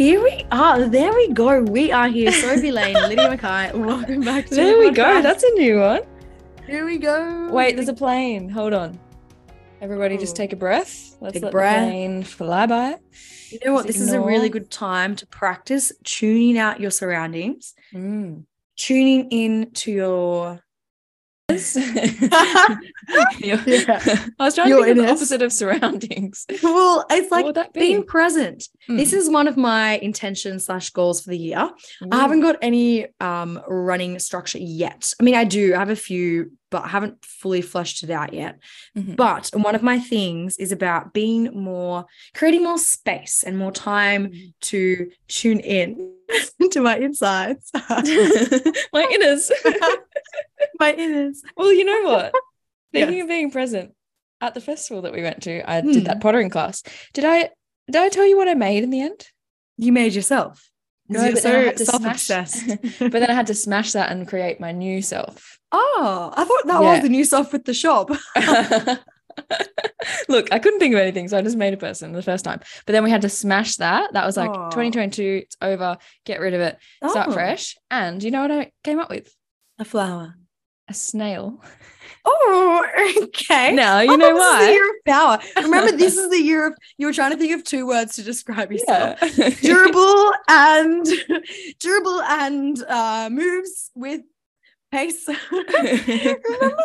Here we are. There we go. We are here. Sophie Lane, Lydia Mackay. Welcome back to There the we go. That's a new one. Here we go. Wait, there's a plane. Hold on. Everybody just Oh. take a breath. Let's Take a let breath. the plane fly by. You know what? Just This is a really good time to practice tuning out your surroundings, Mm. tuning in to your. Your- Yeah. I was trying Your to think of the opposite of surroundings. Well, it's like be? being present. This Mm. is one of my intentions slash goals for the year. I haven't got any um running structure yet. I mean, I do. I have a few, but I haven't fully fleshed it out yet. Mhm. But one of my things is about being more, creating more space and more time Mm. to tune in to my insides, My inners. my inners. well, you know what? Yes. Thinking of being present at the festival that we went to, I Hmm. did that pottering class. Did I did I tell you what I made in the end? You made yourself. No, but then I so had to smash- self-obsessed. but then I had to smash that and create my new self. oh, I thought that Yeah. was the new self with the shop. Look, I couldn't think of anything, so I just made a person the first time. But then we had to smash that. That was like ah. Oh. 2022, it's over, get rid of it, start Oh, fresh. And you know what I came up with? A flower. A snail. Oh, okay. Now you I know this is the why. year of power. Remember, this is the year of you were trying to think of two words to describe yourself. Yeah. Durable and durable and uh, moves with pace. Remember?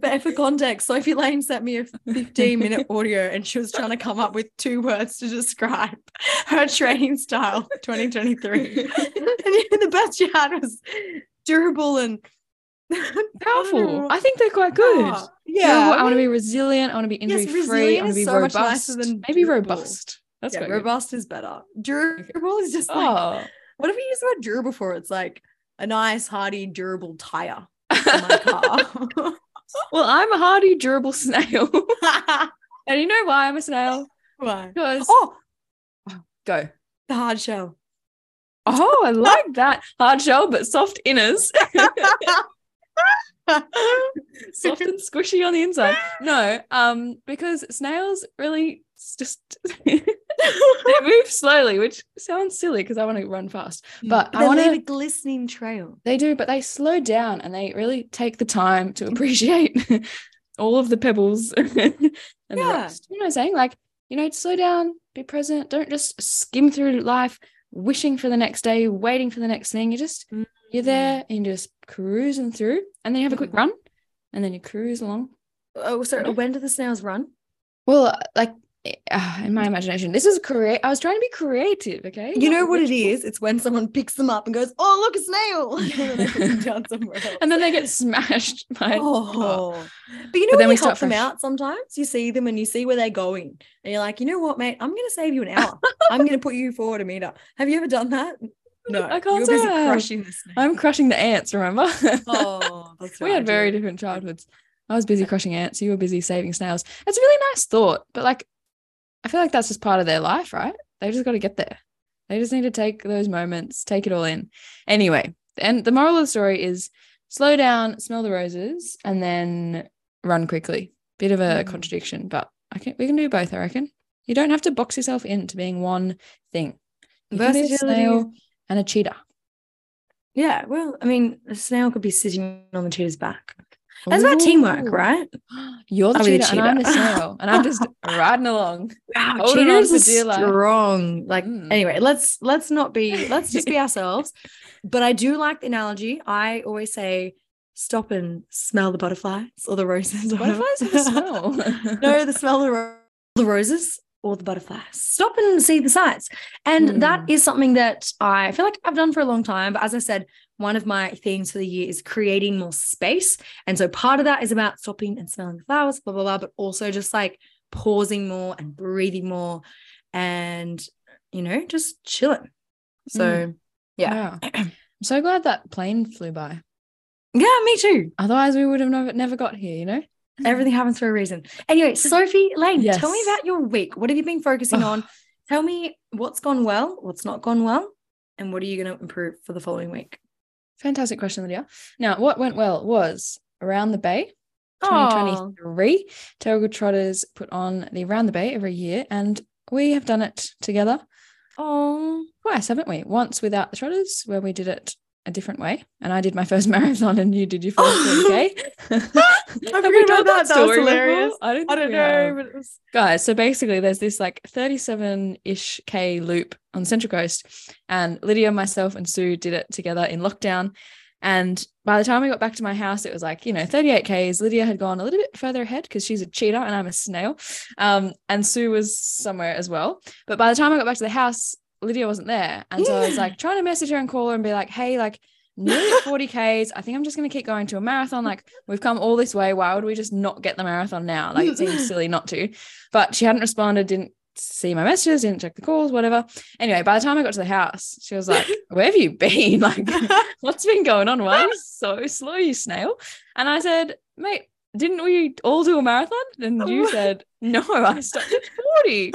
But for context, Sophie Lane sent me a 15 minute audio and she was trying to come up with two words to describe her training style 2023. and the best she had was durable and Powerful. Oh. I think they're quite good. Oh, Yeah, yeah. I want to be resilient. I want to be injury free. I want to be so much robust. nicer than Maybe robust. That's yeah, quite good. robust is better. Durable is just like, Oh, what have we used the word durable for? It's like a nice, hardy, durable tire for my car. well, I'm a hardy, durable snail. and you know why I'm a snail? Why? Because Oh, go. the hard shell. Oh, I like that. Hard shell, but soft inners. soft and squishy on the inside. No, um, because snails really just they move slowly, which sounds silly because I want to run fast. But I wanna- leave a glistening trail. They do, but they slow down and they really take the time to appreciate all of the pebbles and the Yeah. rocks. You know what I'm saying? Like, you know, slow down, be present. Don't just skim through life, wishing for the next day, waiting for the next thing. You just you're there and you're just cruising through, and then you have a quick Mhm. run, and then you cruise along. Oh, sorry. When do the snails run? Well, like uh, in my imagination, this is create. I was trying to be creative. Okay, You know what it is? It's when someone picks them up and goes, "Oh, look, a snail!" and then they down somewhere else. And then they get smashed by. Oh, but you know But when then we you help start them fresh. out sometimes, you see them and you see where they're going, and you're like, you know what, mate, I'm going to save you an hour. I'm going to put you forward a meter. Have you ever done that? No, I can't You're say busy I have. crushing the snake. I'm crushing the ants. Remember? Oh, that's we right, had very different childhoods. I was busy crushing ants. You were busy saving snails. It's a really nice thought, but like, I feel like that's just part of their life, right? They just got to get there. They just need to take those moments, take it all in. Anyway, and the moral of the story is slow down, smell the roses, and then run quickly. Bit of a Mm. contradiction, but I can we can do both. I reckon you don't have to box yourself into being one thing. You can be a snail and a cheetah. Yeah, well, I mean, a snail could be sitting on the cheetah's back. That's about teamwork, right? You're the I'll the cheetah, and I'm the and I'm just riding along. Wow, Holding on are life. strong. Like, Mm. anyway, let's let's not be let's just be ourselves. But I do like the analogy. I always say, stop and smell the butterflies or the roses. or Butterflies a whatever. smell. no, the smell of the, ro- the roses or the butterflies. Stop and see the sights. And that Mm. is something that I feel like I've done for a long time. But as I said, one of my themes for the year is creating more space. And so part of that is about stopping and smelling the flowers, blah, blah, blah, but also just like pausing more and breathing more and, you know, just chilling. So, mm. yeah. Wow. I'm so glad that plane flew by. Yeah, me too. Otherwise, we would have never, never got here, you know? Everything happens for a reason. Anyway, Sophie Lane, tell me about your week. What have you been focusing on? Tell me what's gone well, what's not gone well, and what are you going to improve for the following week? Fantastic question, Lydia. Now, what went well was around the bay. Oh, 2023. Terrigal Trotters put on the Round the Bay every year, and we have done it together. Oh, twice, haven't we? Once without the trotters, where we did it a different way, and I did my first marathon, and you did your first 30k. I forgot about that. That was hilarious. I don't, I don't know, but it was guys so basically there's this like 37-ish k loop on central coast and lydia myself and sue did it together in lockdown and by the time we got back to my house it was like you know 38 k's lydia had gone a little bit further ahead because she's a cheater and i'm a snail um, and sue was somewhere as well but by the time i got back to the house lydia wasn't there. And so i was like trying to message her and call her and be like hey like nearly 40 k's. I think i'm just going to keep going to a marathon. Like we've come all this way. Why would we just not get the marathon now? Like it seems silly not to. But she hadn't responded didn't see my messages didn't check the calls whatever. Anyway by the time i got to the house she was like where have you been? Like what's been going on? Why are you so slow you snail? And i said mate didn't we all do a marathon? And you said no i stopped at 40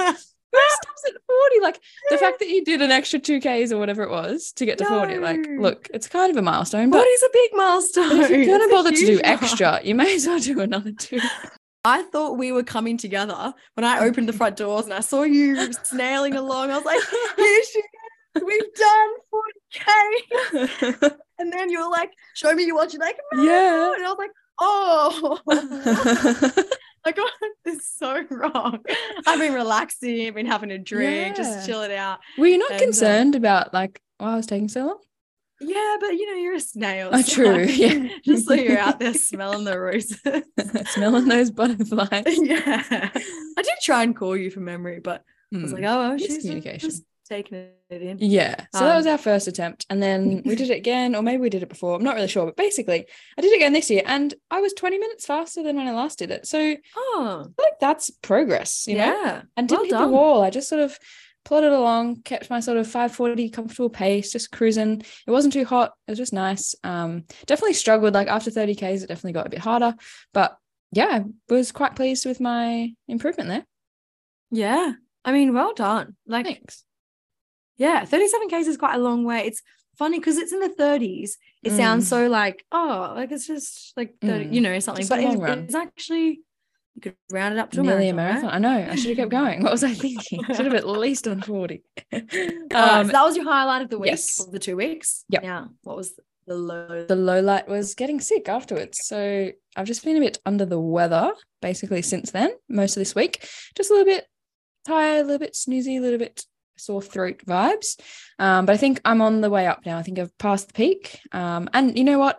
who stops at 40 like the fact that you did an extra 2ks or whatever it was to get to 40 like look it's kind of a milestone but is a big milestone? if you're gonna It's bother to do extra, you may as well do another two. I thought we were coming together when I opened the front doors and I saw you snailing along. I was like, here she is. We've done 40K. And then you were like, show me your watch. you watching like Yeah. And I was like, oh, I got this so wrong. I've been relaxing, I've been having a drink, Yeah. just it out. Were you not And, uh, concerned about like why I was taking so long? Yeah, but you know, you're a snail. Oh, so, true. like, Yeah. Just so you're out there smelling the roses. Smelling those butterflies. yeah. I did try and call you from memory, but I was Hmm. like, oh, well, she's Miscommunication. just taking it in. Yeah. So that was Um, our first attempt. And then we did it again, or maybe we did it before. I'm not really sure. But basically, I did it again this year and I was 20 minutes faster than when I last did it. So I feel Oh, like that's progress, you know? yeah. and didn't hit done. the wall. I just sort of plodded along, kept my sort of 540 comfortable pace, just cruising. It wasn't too hot. It was just nice. Um, definitely struggled. Like after 30 Ks, it definitely got a bit harder. But yeah, I was quite pleased with my improvement there. Yeah. I mean, well done. Like, Thanks. Yeah, 37 Ks is quite a long way. It's funny because it's in the 30s. It sounds Mm. so like, oh, like it's just like 30, Mm. you know, something. Just But it's, run. it's actually, you could round it up to Nearly a marathon. marathon. I know. I should have kept going. What was I thinking? Should have at least done 40. Right? Alright, um, so that was your highlight of the week, yes. of the two weeks. Yeah. Now, what was the low? the low light was getting sick afterwards. So I've just been a bit under the weather basically since then, most of this week. Just a little bit tired, a little bit snoozy, a little bit sore throat vibes. Um, but I think I'm on the way up now. I think I've passed the peak. Um, and you know what?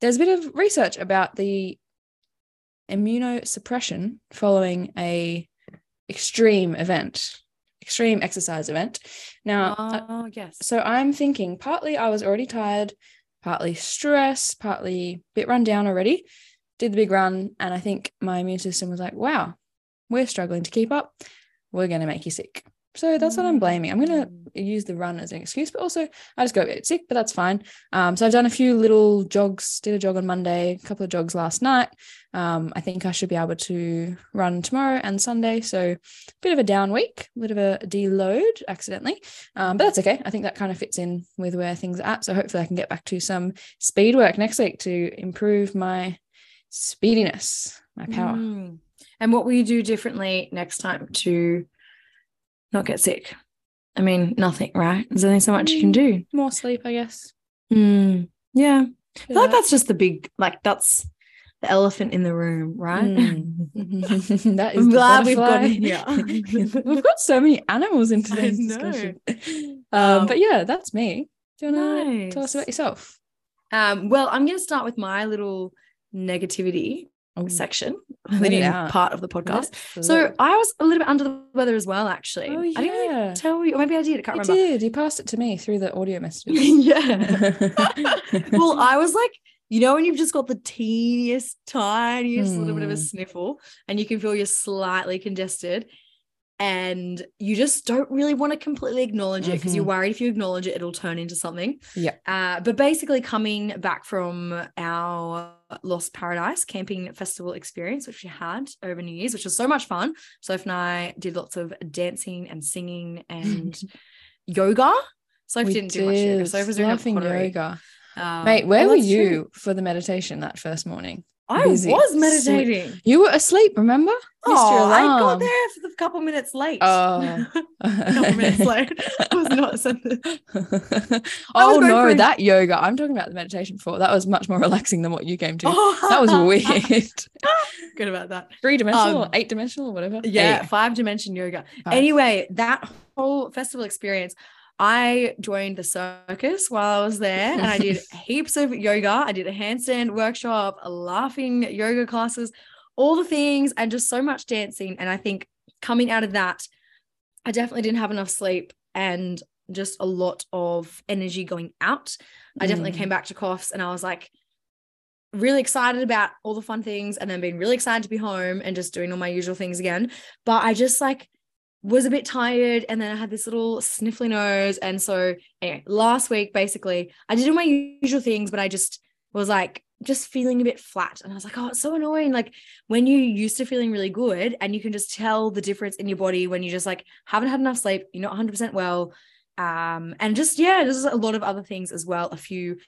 There's a bit of research about the immunosuppression following a extreme event, extreme exercise event. Now, uh, oh, yes. so I'm thinking partly I was already tired, partly stress, partly a bit run down already. Did the big run, and I think my immune system was like, wow, we're struggling to keep up. We're going to make you sick. So that's what I'm blaming. I'm going to use the run as an excuse, but also I just got a bit sick, but that's fine. Um, so I've done a few little jogs, did a jog on Monday, a couple of jogs last night. Um, I think I should be able to run tomorrow and Sunday. So a bit of a down week, a bit of a deload accidentally. Um, but that's okay. I think that kind of fits in with where things are at. So hopefully I can get back to some speed work next week to improve my speediness, my power. Mm. And what will you do differently next time to not get sick? I mean, nothing, right? There's only so much you can do. More sleep, I guess. Mm. Yeah. I feel like that's just the big, like, that's the elephant in the room, right? Mm. that is I'm glad we've gotten here. We've got so many animals in today's discussion. Um, Um, but yeah, that's me. Do you want to tell us about yourself? Um, well, I'm going to start with my little negativity Oh, section, the new part of the podcast. flow. So I was a little bit under the weather as well, actually. Oh, I didn't really tell you, or maybe I did. I can't you remember. did. You passed it to me through the audio messages. yeah. well, I was like, you know, when you've just got the teeniest, tiniest little bit of a Hmm. sniffle and you can feel you're slightly congested and you just don't really want to completely acknowledge it because you're Mhm. worried if you acknowledge it, it'll turn into something. Yeah. Uh, but basically, coming back from our Lost Paradise camping festival experience, which we had over New Year's, which was so much fun. Soph and I did lots of dancing and singing and yoga. Soph We didn't do much yoga. Soph was doing yoga. Um, Mate, where oh, were you for the meditation that first morning? I busy. was Sleep. meditating. You were asleep, remember? Oh, I got there for the couple minutes late. Oh. couple minutes late. I was not something. oh no, for a- that yoga. I'm talking about the meditation before. That was much more relaxing than what you came to. Oh, That was weird. Good about that. Three dimensional, Um, eight dimensional, whatever. Yeah, five dimension yoga. Five. Anyway, that whole festival experience, I joined the circus while I was there and I did heaps of yoga. I did a handstand workshop, laughing yoga classes, all the things, and just so much dancing. And I think coming out of that, I definitely didn't have enough sleep and just a lot of energy going out. I definitely Mm. came back to coughs and I was like, really excited about all the fun things and then being really excited to be home and just doing all my usual things again. But I just like was a bit tired and then I had this little sniffly nose. And so anyway, last week basically I did all my usual things, but I just was like just feeling a bit flat. And I was like, oh, it's so annoying. Like when you're used to feeling really good and you can just tell the difference in your body when you just like haven't had enough sleep, you're not 100% well. Um, and just yeah, there's a lot of other things as well, a few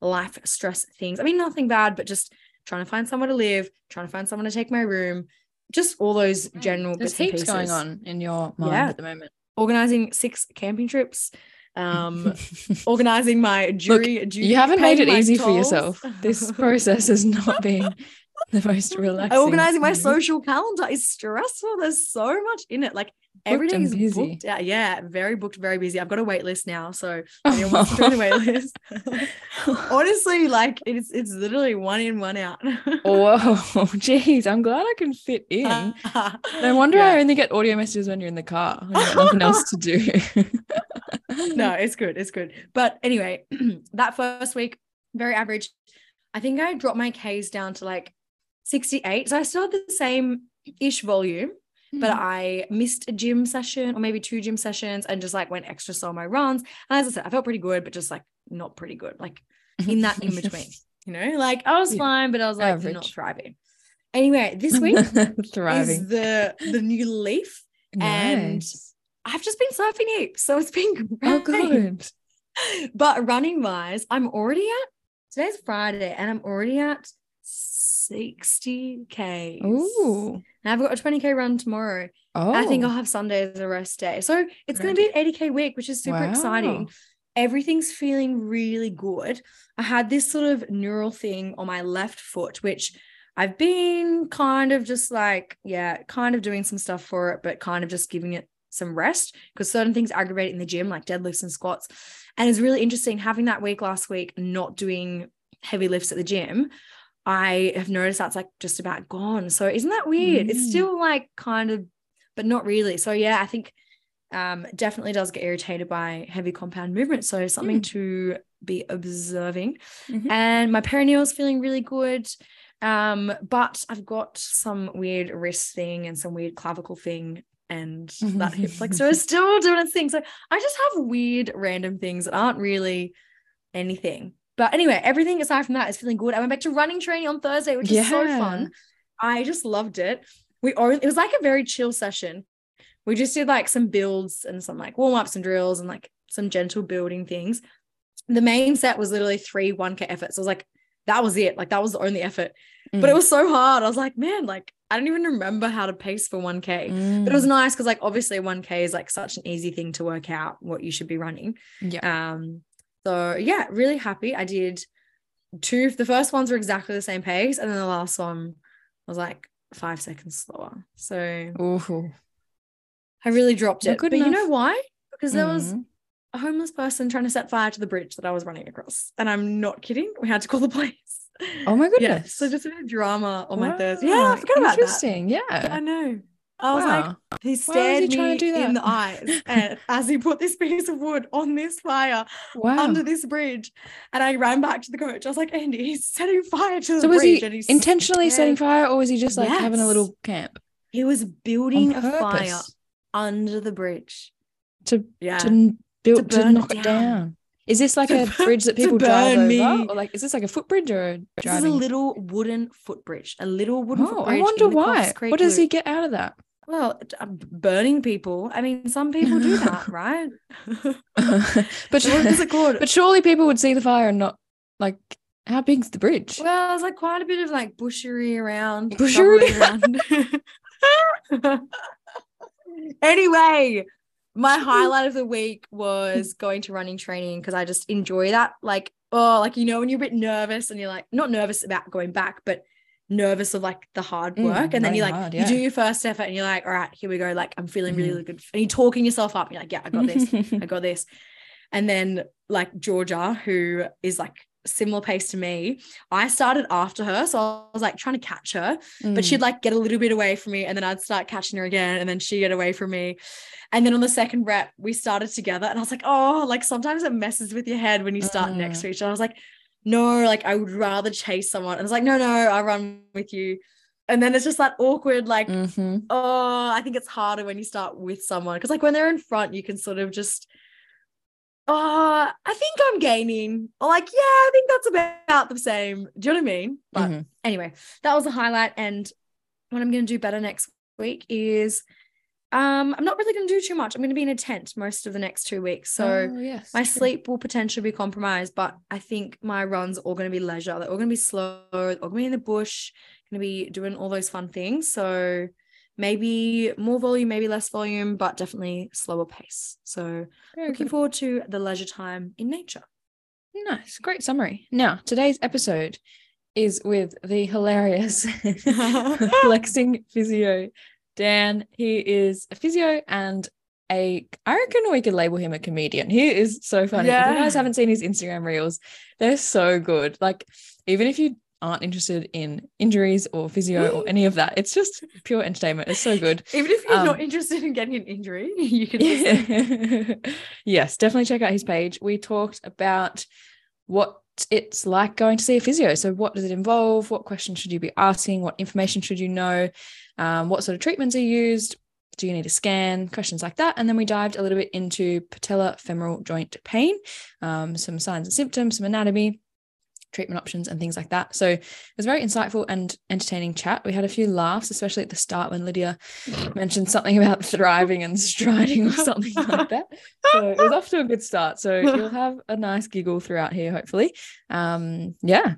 life stress things. I mean, nothing bad, but just trying to find somewhere to live, trying to find someone to take my room, just all those general Mm, There's bits and going on in your mind Yeah. at the moment. Organizing six camping trips, um, organizing my jury. duty, you haven't made it easy for yourself. This process has not been the most relaxing. organizing my social calendar is stressful. There's so much in it. Like every Booked is busy. booked. out. Yeah, very booked, very busy. I've got a wait list now, so anyone wants to join the wait list. Honestly, like it's it's literally one in, one out. Oh, Whoa, geez, I'm glad I can fit in. No wonder Yeah. I only get audio messages when you're in the car. When you've got nothing else to do. no, it's good. It's good. But anyway, that first week, very average. I think I dropped my Ks down to like 68. So I still had the same ish volume, but Mm. I missed a gym session or maybe two gym sessions and just like went extra so on my runs. And as I said, I felt pretty good, but just like not pretty good, like in that in between, you know, like I was Yeah. fine, but I was like not thriving. Anyway, this week thriving. is the the new leaf. and I've just been surfing heaps, so it's been great. Oh, good. But running wise, I'm already at today's Friday and I'm already at 60k. Ooh. And I've got a 20k run tomorrow. Oh, I think oh. I'll have Sunday as a rest day. So it's going to be an 80k week, which is super exciting. Everything's feeling really good. I had this sort of neural thing on my left foot, which I've been kind of just like, yeah, kind of doing some stuff for it, but kind of just giving it some rest because certain things aggravate it in the gym, like deadlifts and squats. And it's really interesting having that week last week, not doing heavy lifts at the gym. I have noticed that's like just about gone. So isn't that weird? It's Mm. still like kind of, but not really. So yeah, I think um definitely does get irritated by heavy compound movement. So something to be observing. Mhm. And my peroneal's feeling really good. Um, but I've got some weird wrist thing and some weird clavicle thing and that hip flexor is still doing its thing. So I just have weird random things that aren't really anything. But anyway, everything aside from that is feeling good. I went back to running training on Thursday, which is so fun. I just loved it. We only, it was like a very chill session. We just did like some builds and some like warm ups and drills and like some gentle building things. The main set was literally three 1K efforts. I was like, that was it. Like that was the only effort. But it Mm. was so hard. I was like, man, like I don't even remember how to pace for 1K. But it was Mm. nice because like obviously 1K is like such an easy thing to work out what you should be running. yeah. Um, so yeah, really happy. I did two. The first ones were exactly the same pace, and then the last one was like five seconds slower. So Ooh. I really dropped it. But you know why? Because there was Mm. a homeless person trying to set fire to the bridge that I was running across, and I'm not kidding. We had to call the police. Oh my Yeah, goodness. so just a bit of drama on my Thursday. Yeah, I Wow, forgot about that. Interesting. Yeah. I know. I was like, Wow. he he stared trying me to in the eyes and as he put this piece of wood on this fire wow. under this bridge. And I ran back to the coach. I was like, Andy, he's setting fire to the so was bridge. he and he's intentionally setting fire or was he just like having a little camp He was building a fire under the bridge. to, Yeah. to build to, it knock it down. down? Is this like To a bridge that people drive over? me. Or like is this like a footbridge or a this is a little wooden footbridge, a little wooden oh, footbridge. I wonder the why. What does he get out of that? Well, uh, burning people. I mean, some people do that, right? but what is it called? but surely people would see the fire and not like How big's the bridge? Well, there's like quite a bit of like bushery around. Bushery? around. anyway, my highlight of the week was going to running training because I just enjoy that. Like, oh, like you know, when you're a bit nervous and you're like not nervous about going back, but nervous of like the hard Mm, work. and then you like hard, you do your first effort and you're like, all right, here we go. Like I'm feeling really, really good. And you're talking yourself up. And you're like, yeah, I got this. I got this. And then like Georgia, who is like similar pace to me, I started after her. So I was like trying to catch her, but Mm. she'd like get a little bit away from me and then I'd start catching her again and then she'd get away from me. And then on the second rep, we started together and I was like, oh, like sometimes it messes with your head when you start next Mm. to each other. I was like, no, like I would rather chase someone. And I was like, no, no, I'll run with you. And then it's just that awkward, like, Mhm. oh, I think it's harder when you start with someone because, like, when they're in front, you can sort of just, oh, I think I'm gaining. Or, like, yeah, I think that's about the same. Do you know what I mean? But Mhm. anyway, that was a highlight. And what I'm going to do better next week is, um, I'm not really going to do too much. I'm going to be in a tent most of the next two weeks. So, Oh, yes, my true. sleep will potentially be compromised, but I think my runs are all going to be leisure. They're all going to be slow. They're all going to be in the bush. Going to be doing all those fun things. So maybe more volume, maybe less volume, but definitely slower pace. So Very looking good. forward to the leisure time in nature. Nice, great summary. Now, today's episode is with the hilarious flexing physio, Dan. He is a physio and a, I reckon we could label him a comedian. He is so funny. If you guys haven't seen his Instagram reels, they're so good. Like, even if you aren't interested in injuries or physio or any of that, it's just pure entertainment. It's so good. Even if you're Um, not interested in getting an injury, you can listen. yes, definitely check out his page. We talked about what it's like going to see a physio. So, what does it involve? What questions should you be asking? What information should you know? Um, what sort of treatments are used? Do you need a scan? Questions like that. And then we dived a little bit into patella femoral joint pain, um, some signs and symptoms, some anatomy, treatment options, and things like that. So, it was very insightful and entertaining chat. We had a few laughs, especially at the start when Lydia mentioned something about thriving and striding or something like that. So it was off to a good start. So you'll have a nice giggle throughout here, hopefully. Um, yeah.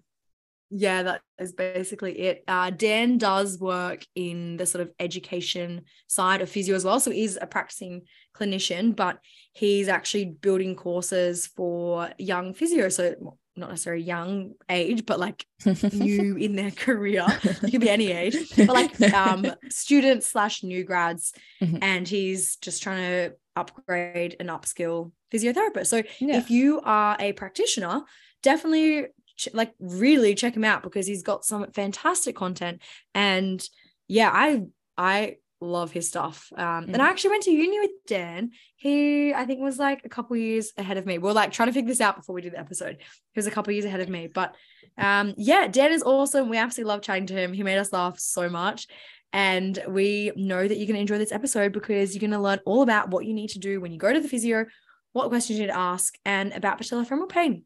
Yeah, that is basically it. Uh, Dan does work in the sort of education side of physio as well. So he's a practicing clinician, but he's actually building courses for young physio. So not necessarily young age, but like new in their career. You could be any age, but like um, students slash new grads. Mhm. And he's just trying to upgrade and upskill physiotherapists. So yeah. if you are a practitioner, definitely ch- like really check him out because he's got some fantastic content. And yeah, I I love his stuff. Um, and I actually went to uni with Dan. He I think was like a couple years ahead of me. We are like trying to figure this out before we did the episode. He was a couple years ahead of me, but um, yeah, Dan is awesome. We absolutely love chatting to him. He made us laugh so much. And we know that you're going to enjoy this episode because you're going to learn all about what you need to do when you go to the physio, what questions you need to ask, and about patellofemoral pain.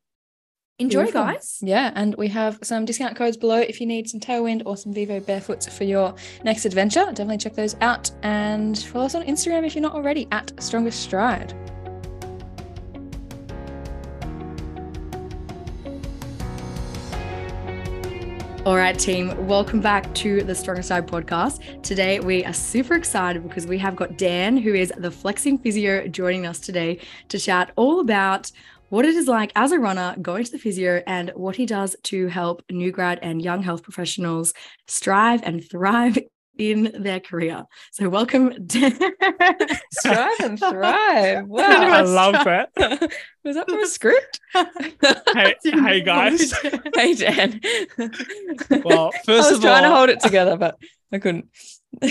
Enjoy, Beautiful. guys. Yeah, and we have some discount codes below if you need some tailwind or some Vivo barefoots for your next adventure. Definitely check those out and follow us on Instagram if you're not already at Stronger Stride. All right, team, welcome back to the Stronger Stride podcast. Today, we are super excited because we have got Dan, who is the flexing physio, joining us today to chat all about what it is like as a runner going to the physio and what he does to help new grad and young health professionals strive and thrive in their career. So, welcome, Dan. Strive and thrive. Wow. I love that. Was that from a script? Hey, hey guys. hey, Dan. Well, first I first was of trying to hold it together, but I couldn't.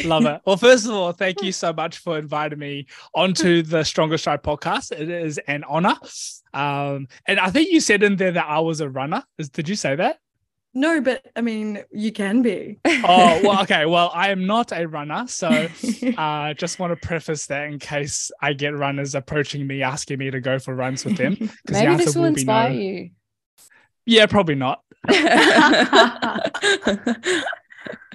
love it. Well, first of all, thank you so much for inviting me onto the Stronger Stride podcast. It is an honor. Um, and I think you said in there that I was a runner. Did you say that? No, but I mean, you can be. Oh, well, okay. Well, I am not a runner. So uh, just want to preface that in case I get runners approaching me asking me to go for runs with them. 'cause the this answer will will be inspire no. you. Yeah, probably not.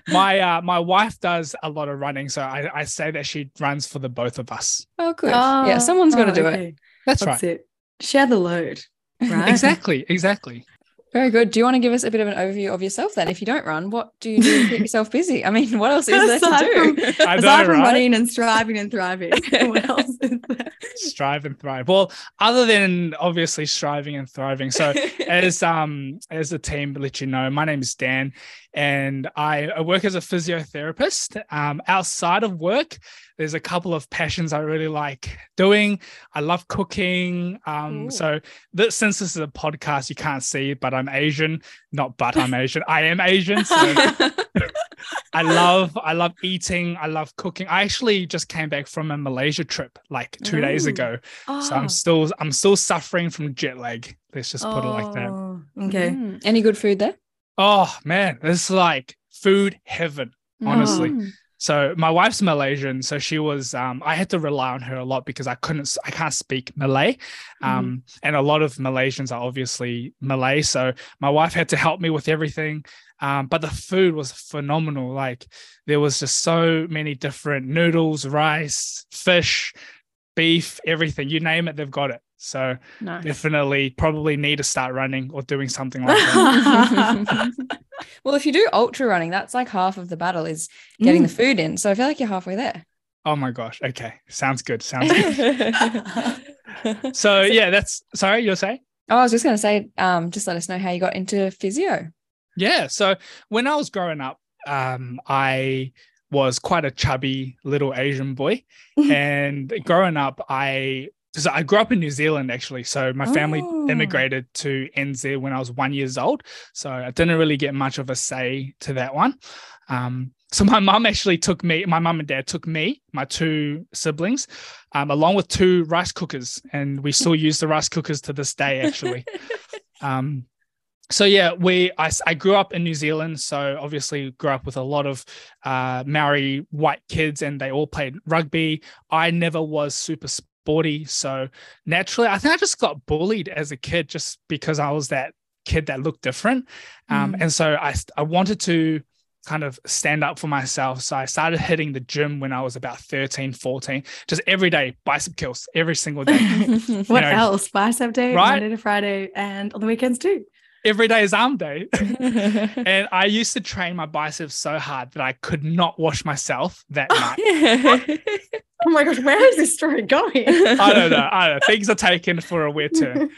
My uh, my wife does a lot of running, so I, I say that she runs for the both of us. oh, good. yeah, someone's got to do it. That's That's right. it. Share the load, right? Exactly, exactly. Very good. Do you want to give us a bit of an overview of yourself then? If you don't run, what do you do to keep yourself busy? I mean, what else is there to Aside do? I know, Aside from right? running and striving and thriving, what else is there? strive and thrive. Well, other than obviously striving and thriving. So as um as the team let you know, my name is Dan and I, I work as a physiotherapist. Um, outside of work, there's a couple of passions I really like doing. I love cooking. Um, so this, since this is a podcast, you can't see, but I'm Asian. Not but I'm Asian. I am Asian. So I love I love eating. I love cooking. I actually just came back from a Malaysia trip like two days Ooh. ago. So Oh. I'm still I'm still suffering from jet lag. Let's just put it like that. Oh, Okay. Mm. Any good food there? Oh man, it's like food heaven. Honestly. Mm. So my wife's Malaysian, so she was. Um, I had to rely on her a lot because I couldn't. I can't speak Malay, um, and a lot of Malaysians are obviously Malay. So my wife had to help me with everything. Um, but the food was phenomenal. Like there was just so many different noodles, rice, fish, beef, everything. You name it, they've got it. So Nice. definitely, probably need to start running or doing something like that. well, if you do ultra running, that's like half of the battle is getting Mm. the food in. So I feel like you're halfway there. oh my gosh. Okay, sounds good. Sounds good. So yeah, that's sorry. You're saying? Oh, I was just going to say, um, just let us know how you got into physio. Yeah. So when I was growing up, um, I was quite a chubby little Asian boy, and growing up, I because I grew up in New Zealand actually. So my family Oh. immigrated to NZ when I was one years old. So I didn't really get much of a say to that one. Um, so my mum actually took me, my mum and dad took me, my two siblings, um, along with two rice cookers, and we still use the rice cookers to this day actually. Um, so yeah, we I, I, grew up in New Zealand, so obviously grew up with a lot of uh, Maori white kids, and they all played rugby. I never was super sporty, so naturally, I think I just got bullied as a kid just because I was that kid that looked different, um, Mm. and so I, I wanted to kind of stand up for myself. So I started hitting the gym when I was about 13, 14, just every day, bicep curls every single day. What know, else? Bicep day, right? Monday to Friday, and on the weekends too. Every day is arm day. And I used to train my biceps so hard that I could not wash myself that night. Oh my gosh, where is this story going? I don't know. I don't know. Things are taken for a weird turn.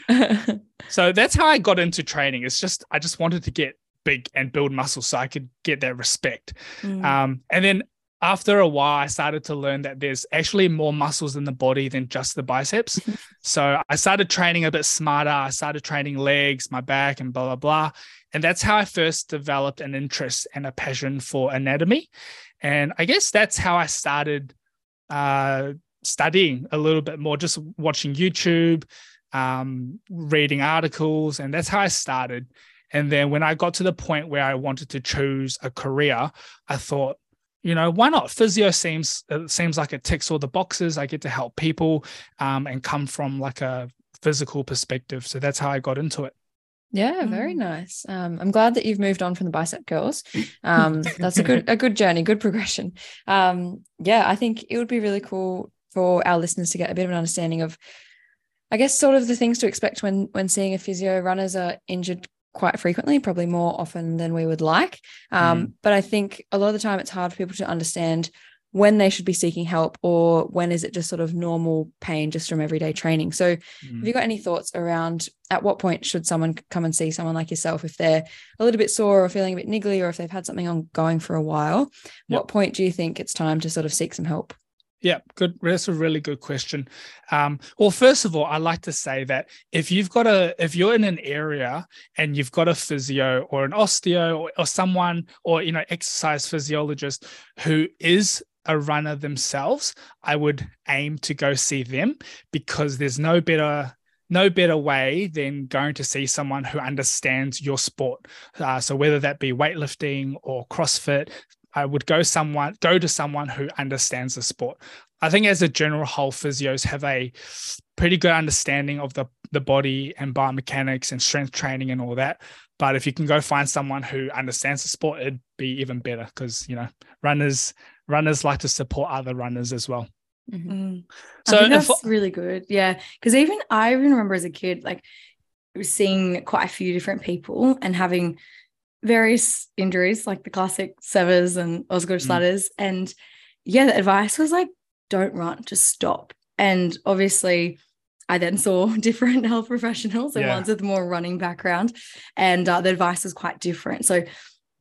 So that's how I got into training. It's just I just wanted to get big and build muscle so I could get that respect. Mm. Um, and then after a while, I started to learn that there's actually more muscles in the body than just the biceps. so I started training a bit smarter. I started training legs, my back, and blah, blah, blah. And that's how I first developed an interest and a passion for anatomy. And I guess that's how I started uh, studying a little bit more, just watching YouTube, um, reading articles. And that's how I started. And then when I got to the point where I wanted to choose a career, I thought, you know, why not? Physio seems it seems like it ticks all the boxes. I get to help people um, and come from like a physical perspective. So that's how I got into it. Yeah, very Mm. nice. Um, I'm glad that you've moved on from the bicep curls. Um, that's a good a good journey, good progression. Um, yeah, I think it would be really cool for our listeners to get a bit of an understanding of, I guess, sort of the things to expect when when seeing a physio. Runners are injured quite frequently, probably more often than we would like. Um, But I think a lot of the time it's hard for people to understand when they should be seeking help or when is it just sort of normal pain just from everyday training. So Mm. have you got any thoughts around at what point should someone come and see someone like yourself if they're a little bit sore or feeling a bit niggly or if they've had something ongoing for a while? Yep. What point do you think it's time to sort of seek some help? Yeah, good. That's a really good question. Um, well, first of all, I like to say that if you've got a, if you're in an area and you've got a physio or an osteo or, or someone or you know exercise physiologist who is a runner themselves, I would aim to go see them because there's no better no better way than going to see someone who understands your sport. Uh, so whether that be weightlifting or CrossFit, I would go someone go to someone who understands the sport. I think as a general whole, physios have a pretty good understanding of the the body and biomechanics and strength training and all that. But if you can go find someone who understands the sport, it'd be even better because you know runners runners like to support other runners as well. Mhm. Mm. So I think if- that's really good. Yeah. Because even I even remember as a kid, like seeing quite a few different people and having various injuries like the classic Sever's and Osgood Mm. And yeah, the advice was like, don't run, just stop. And obviously, I then saw different health professionals and Yeah. ones with more running background, and uh, the advice was quite different. So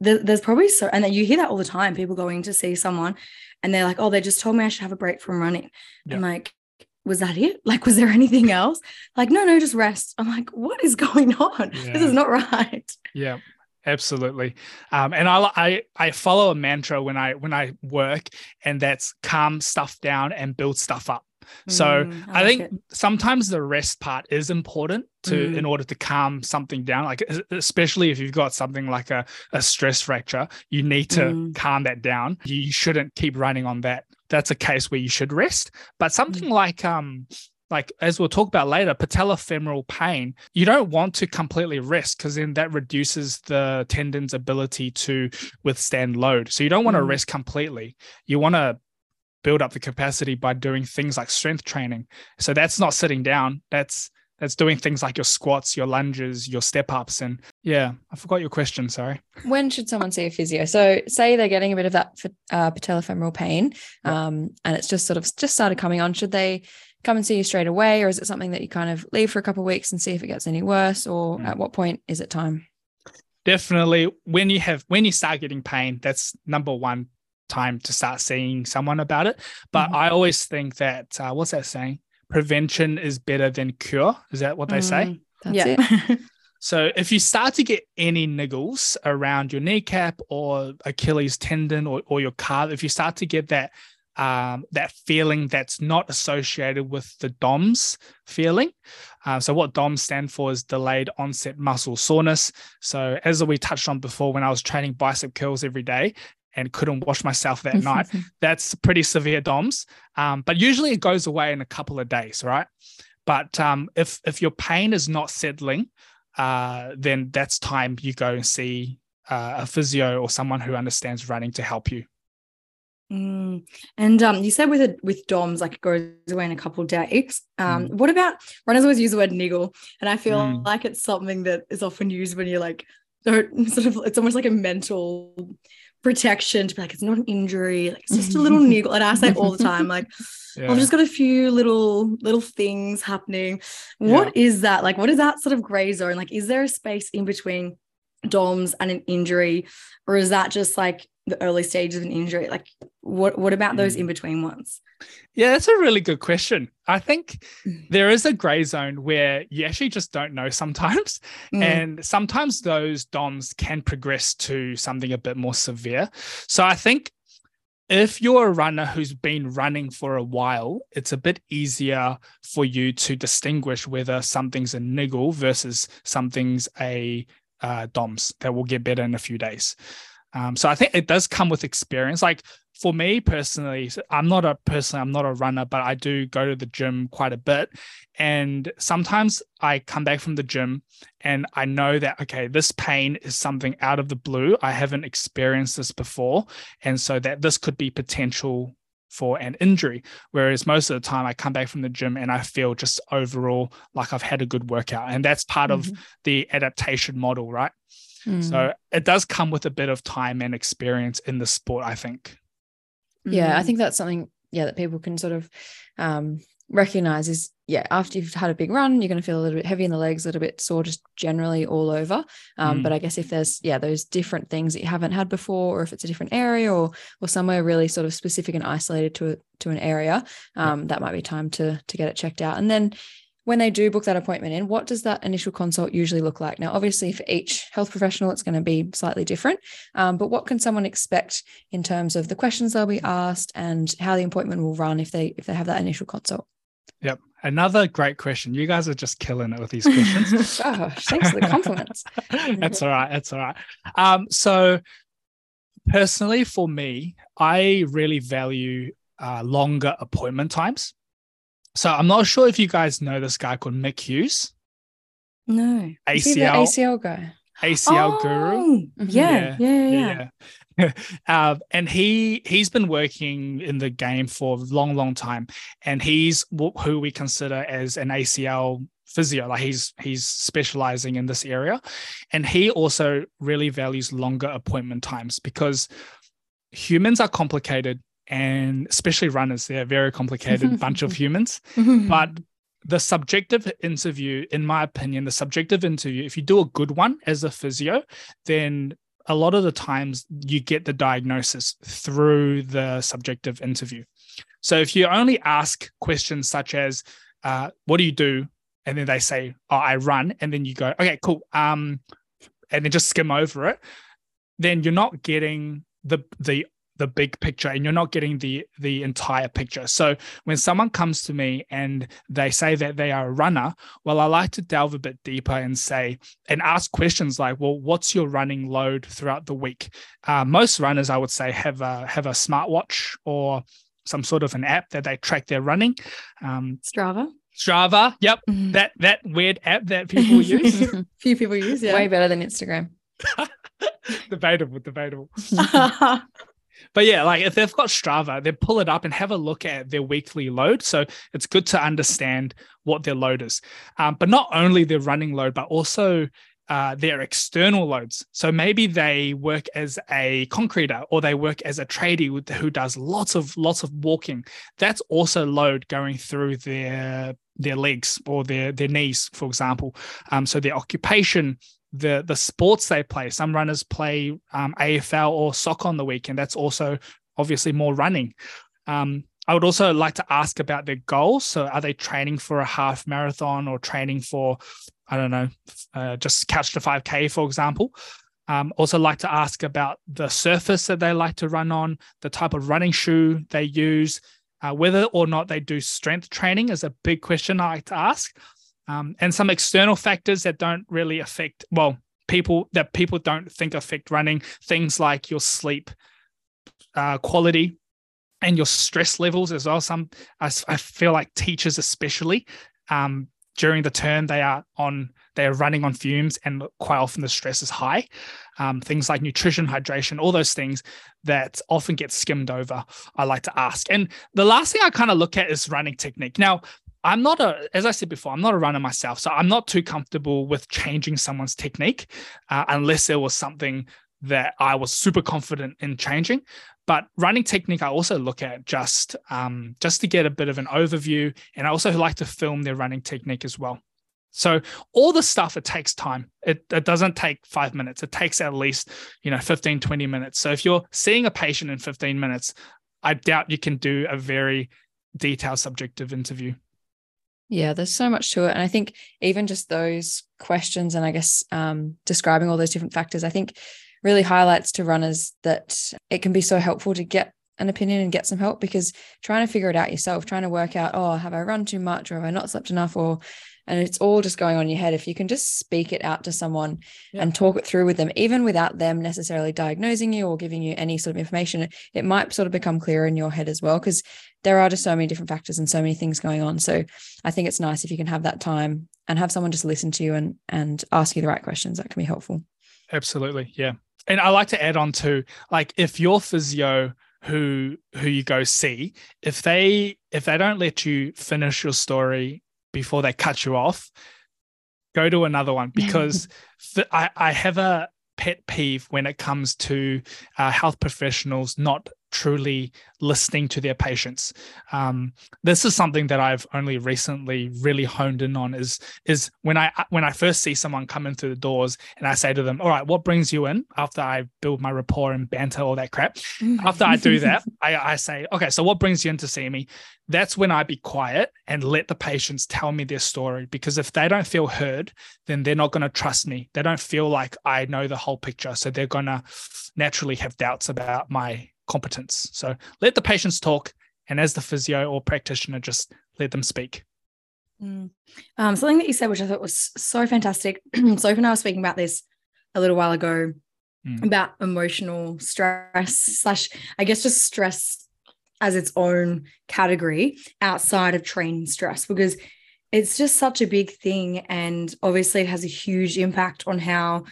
there- there's probably so, and then you hear that all the time. People going to see someone, and they're like, "Oh, they just told me I should have a break from running." Yeah. I'm like, "Was that it? Like, was there anything else?" Like, no, no, just rest. I'm like, "What is going on? This is not right." Yeah, absolutely. Um, and I, I I follow a mantra when I when I work, and that's calm stuff down and build stuff up. So Mm, I, like think it. sometimes the rest part is important to Mm. in order to calm something down. Like especially if you've got something like a, a stress fracture, you need to Mm. calm that down. You, shouldn't keep running on that. That's a case where you should rest. But Mm. something like um like as we'll talk about later, patellofemoral pain, you don't want to completely rest because then that reduces the tendon's ability to withstand load. So you don't want to Mm. rest completely. You want to build up the capacity by doing things like strength training. So that's not sitting down. That's that's doing things like your squats, your lunges, your step ups, and yeah, I forgot your question. Sorry. When should someone see a physio? So, say they're getting a bit of that uh, patellofemoral pain, um, and it's just sort of just started coming on. Should they come and see you straight away, or is it something that you kind of leave for a couple of weeks and see if it gets any worse, or Mm. at what point is it time? Definitely, when you have when you start getting pain, that's number one time to start seeing someone about it. But Mhm. I always think that uh, what's that saying? Prevention is better than cure. Is that what they say? Mm, That's yeah. it. So if you start to get any niggles around your kneecap or Achilles tendon or, or your calf, if you start to get that um, that feeling that's not associated with the DOMS feeling. Uh, so what DOMS stand for is delayed onset muscle soreness. So as we touched on before, when I was training bicep curls every day and couldn't wash myself that night, that's pretty severe DOMS. Um, but usually it goes away in a couple of days, right? But um, if if your pain is not settling, uh, then that's time you go and see uh, a physio or someone who understands running to help you. Mm. And um, you said with a, with DOMS, like it goes away in a couple of days. Um, What about runners always use the word niggle, and I feel Mm. like it's something that is often used when you're like, don't sort of, it's almost like a mental protection to be like, it's not an injury, like it's just a little niggle. And I say all the time, like, Yeah. I've just got a few little little things happening. What is that? Like, what is that sort of gray zone? Like, is there a space in between DOMS and an injury, or is that just like the early stages of an injury? Like, what what about those Mm. in between ones? Yeah, that's a really good question. I think Mm. there is a gray zone where you actually just don't know sometimes. Mm. And sometimes those DOMs can progress to something a bit more severe. So I think if you're a runner who's been running for a while, it's a bit easier for you to distinguish whether something's a niggle versus something's a uh, DOMS that will get better in a few days. Um, so I think it does come with experience. Like for me personally, I'm not a personally, I'm not a runner, but I do go to the gym quite a bit. And sometimes I come back from the gym and I know that, okay, this pain is something out of the blue. I haven't experienced this before. And so that this could be potential for an injury. Whereas most of the time I come back from the gym and I feel just overall like I've had a good workout. And that's part of Mhm. the adaptation model, right? Mm. So it does come with a bit of time and experience in the sport, I think. yeah i Mm. think that's something yeah that people can sort of um recognize is yeah after you've had a big run you're going to feel a little bit heavy in the legs a little bit sore just generally all over um Mm. but i guess if there's yeah those different things that you haven't had before or if it's a different area or or somewhere really sort of specific and isolated to a, to an area um that might be time to to get it checked out and then when they do book that appointment in, what does that initial consult usually look like? Now, obviously, for each health professional, it's going to be slightly different. Um, but what can someone expect in terms of the questions they'll be asked and how the appointment will run if they if they have that initial consult? Yep. Another great question. You guys are just killing it with these questions. Gosh, thanks for the compliments. that's all right. That's all right. Um, so personally, for me, I really value uh, longer appointment times. So I'm not sure if you guys know this guy called Mick Hughes, no. Is he the ACL ACL guy. ACL guru. Oh, Mhm. Yeah, yeah, yeah. yeah. yeah. um, and he he's been working in the game for a long, long time, and he's who we consider as an ACL physio. Like he's he's specializing in this area. And he also really values longer appointment times because humans are complicated and especially runners they're a very complicated bunch of humans. But the subjective interview in my opinion the subjective interview if you do a good one as a physio then a lot of the times you get the diagnosis through the subjective interview. So if you only ask questions such as uh, what do you do? and then they say oh i run and then you go okay cool um and then just skim over it then you're not getting the the the big picture and you're not getting the the entire picture. So when someone comes to me and they say that they are a runner well i like to delve a bit deeper and say and ask questions like well what's your running load throughout the week? Uh, most runners i would say have a have a smartwatch or some sort of an app that they track their running. Um, Strava. strava yep. That that weird app that people use. Few people use, it. Way better than Instagram. debatable debatable But yeah, like if they've got Strava, they pull it up and have a look at their weekly load. So it's good to understand what their load is. Um, but not only their running load, but also uh, their external loads. So maybe they work as a concreter or they work as a tradie who does lots of lots of walking. That's also load going through their their legs or their their knees, for example. Um, so their occupation, the the sports they play. Some runners play um, AFL or soccer on the weekend. That's also obviously more running. Um, I would also like to ask about their goals. So are they training for a half marathon or training for, I don't know, uh, just catch the 5K, for example? Um, also like to ask about the surface that they like to run on, the type of running shoe they use, uh, whether or not they do strength training is a big question I like to ask um, and some external factors that don't really affect well people that people don't think affect running things like your sleep uh, quality and your stress levels as well. Some I feel like teachers especially um, during the term they are on they are running on fumes and quite often the stress is high. Um, things like nutrition hydration all those things that often get skimmed over i like to ask. And the last thing i kind of look at is running technique. Now I'm not a, as I said before, I'm not a runner myself. So I'm not too comfortable with changing someone's technique uh, unless there was something that I was super confident in changing. But running technique, I also look at just um, just to get a bit of an overview. And I also like to film their running technique as well. So all the stuff, it takes time. It, it doesn't take five minutes. It takes at least, you know, 15, 20 minutes. So if you're seeing a patient in 15 minutes, I doubt you can do a very detailed subjective interview. Yeah, there's so much to it. And I think even just those questions and I guess um, describing all those different factors, I think really highlights to runners that it can be so helpful to get an opinion and get some help because trying to figure it out yourself, trying to work out, oh, have I run too much or have I not slept enough or and it's all just going on in your head. If you can just speak it out to someone Yeah. and talk it through with them, even without them necessarily diagnosing you or giving you any sort of information, it, it might sort of become clearer in your head as well. Because there are just so many different factors and so many things going on. So I think it's nice if you can have that time and have someone just listen to you and and ask you the right questions. That can be helpful. Absolutely. Yeah. And I like to add on to like if your physio who who you go see, if they if they don't let you finish your story before they cut you off, go to another one because I, I have a pet peeve when it comes to uh, health professionals not truly listening to their patients. Um, this is something that I've only recently really honed in on is is when I when I first see someone come in through the doors and I say to them, "All right, what brings you in?" After I build my rapport and banter all that crap, after I do that, I, I say, "Okay, so what brings you in to see me?" That's when I be quiet and let the patients tell me their story because if they don't feel heard, then they're not going to trust me. They don't feel like I know the whole picture, so they're going to naturally have doubts about my competence. So let the patients talk, and as the physio or practitioner, just let them speak. Mm. Um, something that you said, which I thought was so fantastic. Sophie and I were speaking about this a little while ago Mm. about emotional stress, slash, I guess, just stress as its own category outside of training stress, because it's just such a big thing. And obviously, it has a huge impact on how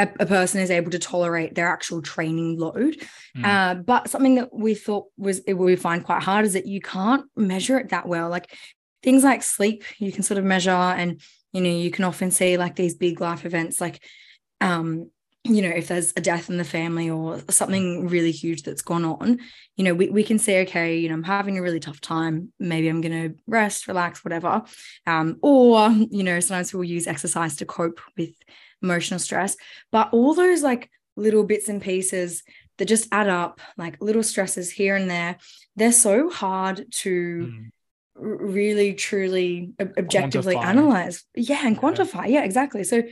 a, a person is able to tolerate their actual training load. Mm. Uh, but something that we thought was it we find quite hard is that you can't measure it that well. Like things like sleep, you can sort of measure, and you know, you can often see like these big life events, like um, you know, if there's a death in the family or something really huge that's gone on, you know, we, we can say, okay, you know, I'm having a really tough time. Maybe I'm going to rest, relax, whatever. Um, or, you know, sometimes we'll use exercise to cope with emotional stress. But all those like little bits and pieces that just add up, like little stresses here and there, they're so hard to. Mm really truly objectively quantify. analyze yeah and quantify yeah. yeah exactly so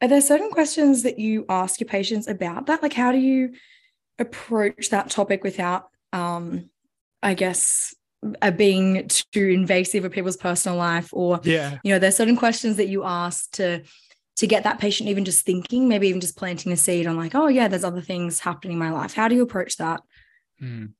are there certain questions that you ask your patients about that? Like, how do you approach that topic without, um, I guess, being too invasive of people's personal life? Or, yeah, you know, there's certain questions that you ask to to get that patient even just thinking, maybe even just planting a seed on like, oh yeah, there's other things happening in my life. How do you approach that? Mm.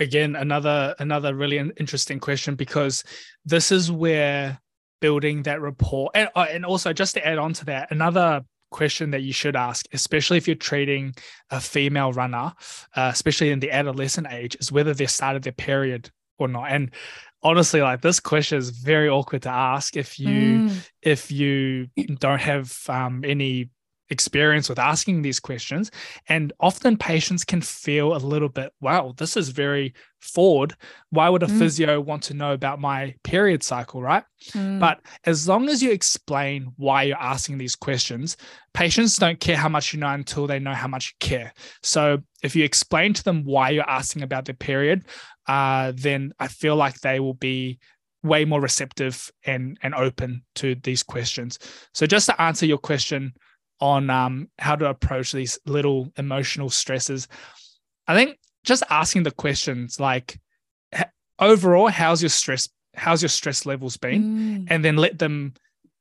Again, another another really interesting question because this is where building that rapport. And, uh, and also, just to add on to that, another question that you should ask, especially if you're treating a female runner, uh, especially in the adolescent age, is whether they started their period or not. And honestly, like this question is very awkward to ask if you mm. if you don't have um, any experience with asking these questions. And often patients can feel a little bit, wow, this is very forward. Why would a mm. physio want to know about my period cycle, right? Mm. But as long as you explain why you're asking these questions, patients don't care how much you know until they know how much you care. So if you explain to them why you're asking about their period, uh, then I feel like they will be way more receptive and and open to these questions. So just to answer your question, on um, how to approach these little emotional stresses. I think just asking the questions like overall, how's your stress? How's your stress levels been? Mm. And then let them.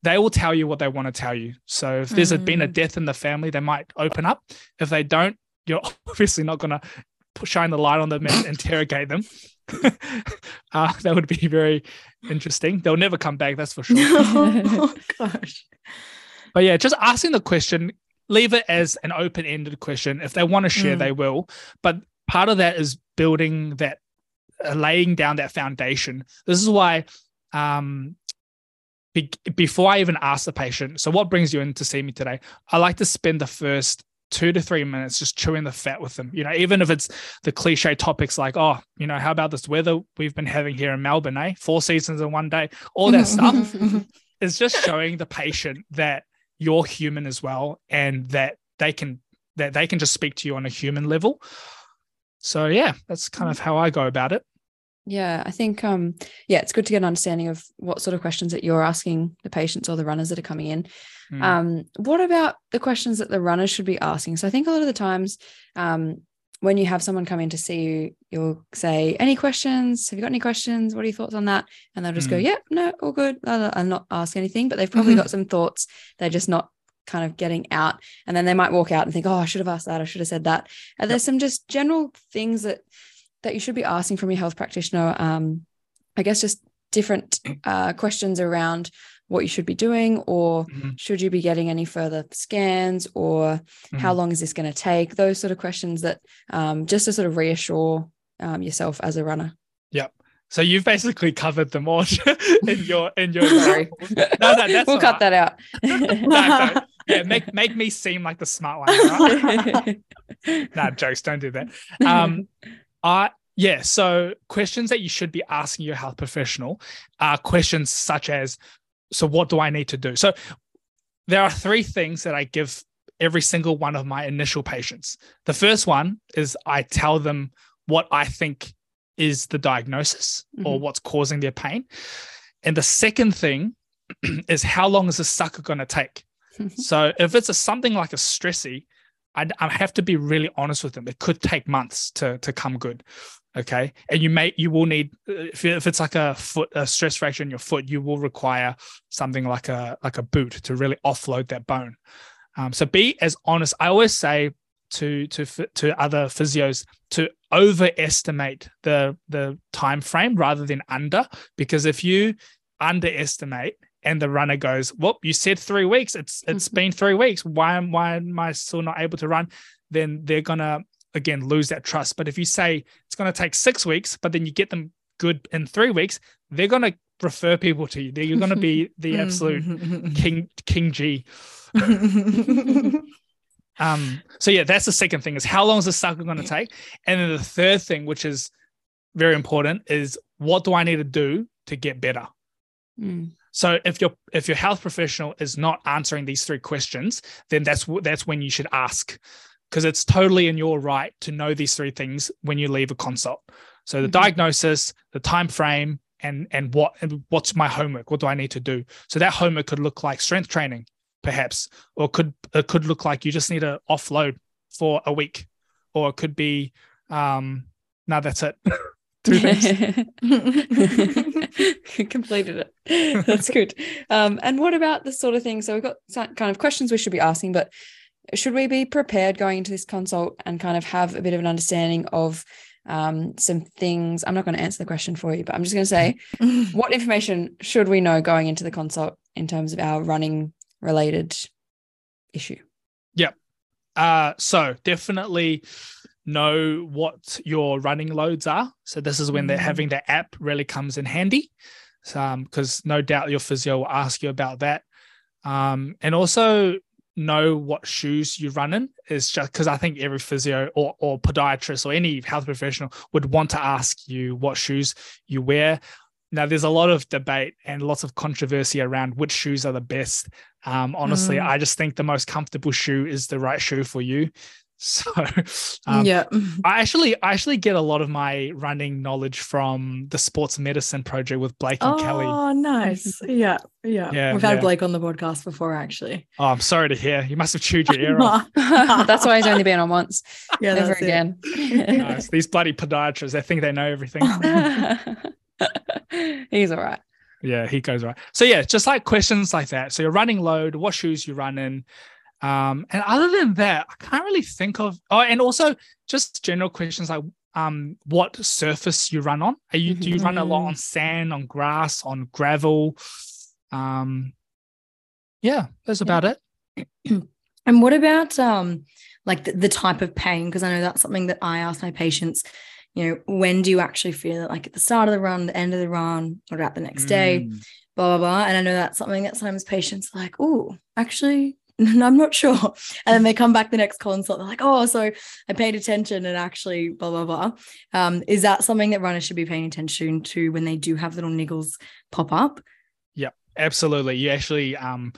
They will tell you what they want to tell you. So if there's mm. been a mm. death in the family, they might open up. If they don't, you're obviously not going to shine the light on them and interrogate them. uh, that would be very interesting. They'll never come back, that's for sure. oh, gosh. But yeah, just asking the question, leave it as an open ended question. If they want to share, mm. they will. But part of that is building that, uh, laying down that foundation. This is why, um, be- before I even ask the patient, so what brings you in to see me today? I like to spend the first two to three minutes just chewing the fat with them. You know, even if it's the cliche topics like, oh, you know, how about this weather we've been having here in Melbourne, eh? Four seasons in one day, all that stuff is just showing the patient that you're human as well and that they can that they can just speak to you on a human level. So yeah that's kind of how i go about it. Yeah i think um yeah it's good to get an understanding of what sort of questions that you're asking the patients or the runners that are coming in. Mm. um what about the questions that the runners should be asking? So i think a lot of the times um when you have someone come in to see you, you'll say, Any questions? Have you got any questions? What are your thoughts on that? And they'll just mm. go, Yeah, no, all good. And not ask anything, but they've probably mm-hmm. got some thoughts. They're just not kind of getting out. And then they might walk out and think, Oh, I should have asked that. I should have said that. And there's some just general things that that you should be asking from your health practitioner. Um, I guess just different uh, questions around what you should be doing or mm-hmm. should you be getting any further scans or mm-hmm. how long is this going to take those sort of questions that um, just to sort of reassure um, yourself as a runner yep so you've basically covered them all in your in your sorry no, no, that's we'll cut right. that out no, yeah make make me seem like the smart one right? nah jokes don't do that um I yeah. So questions that you should be asking your health professional are questions such as so what do I need to do? So there are three things that I give every single one of my initial patients. The first one is I tell them what I think is the diagnosis mm-hmm. or what's causing their pain. And the second thing is how long is the sucker going to take? so if it's a, something like a stressy, I, I have to be really honest with them. It could take months to to come good okay? And you may you will need if, if it's like a foot a stress fracture in your foot you will require something like a like a boot to really offload that bone. Um, so be as honest. I always say to to to other physios to overestimate the the time frame rather than under because if you underestimate and the runner goes well you said three weeks it's it's been three weeks why am why am i still not able to run then they're gonna again lose that trust. But if you say it's going to take six weeks, but then you get them good in three weeks, they're going to refer people to you. You're going to be the absolute king king G. Um, so yeah, that's the second thing is how long is the cycle going to take? And then the third thing, which is very important, is what do I need to do to get better? Mm. So if your if your health professional is not answering these three questions, then that's that's when you should ask, because it's totally in your right to know these three things when you leave a consult. So the Mhm. diagnosis, the time frame, and and what and what's my homework? What do I need to do? So that homework could look like strength training, perhaps, or could it could look like you just need to offload for a week, or it could be um no, that's it. Things. Completed it. That's good. Um, and what about the sort of thing? So we've got some kind of questions we should be asking, but should we be prepared going into this consult and kind of have a bit of an understanding of um, some things? I'm not going to answer the question for you, but I'm just going to say, what information should we know going into the consult in terms of our running related issue? Yep. Uh, so definitely know what your running loads are. So this is when they're Mm. having the app really comes in handy. because no doubt your physio will ask you about that. Um, and also know what shoes you run in is just because I think every physio or, or podiatrist or any health professional would want to ask you what shoes you wear. Now, there's a lot of debate and lots of controversy around which shoes are the best. Um, honestly, Mm. I just think the most comfortable shoe is the right shoe for you. So, um, yeah. I actually, I actually get a lot of my running knowledge from the sports medicine project with Blake and Kelly. Oh, nice. Yeah. Yeah. Yeah, We've had yeah. Blake on the podcast before, actually. Oh, I'm sorry to hear. You must have chewed your ear off. That's why he's only been on once, yeah, never that's again. Nice. These bloody podiatrists, they think they know everything. he's all right. Yeah, he goes right. So yeah, just like questions like that. So your running load, what shoes you run in. Um, and other than that, I can't really think of oh, and also just general questions like um what surface you run on. Are you do you run a lot on sand, on grass, on gravel? Um yeah, that's about it. And what about um like the, the type of pain? Because I know that's something that I ask my patients. You know, when do you actually feel it? Like at the start of the run, the end of the run, or about the next day? Mm. Blah blah blah. And I know that's something that sometimes patients are like, oh, actually, I'm not sure. And then they come back the next consult. They're like, oh, so I paid attention and actually blah blah blah. Um, is that something that runners should be paying attention to when they do have little niggles pop up? Yeah, absolutely you actually um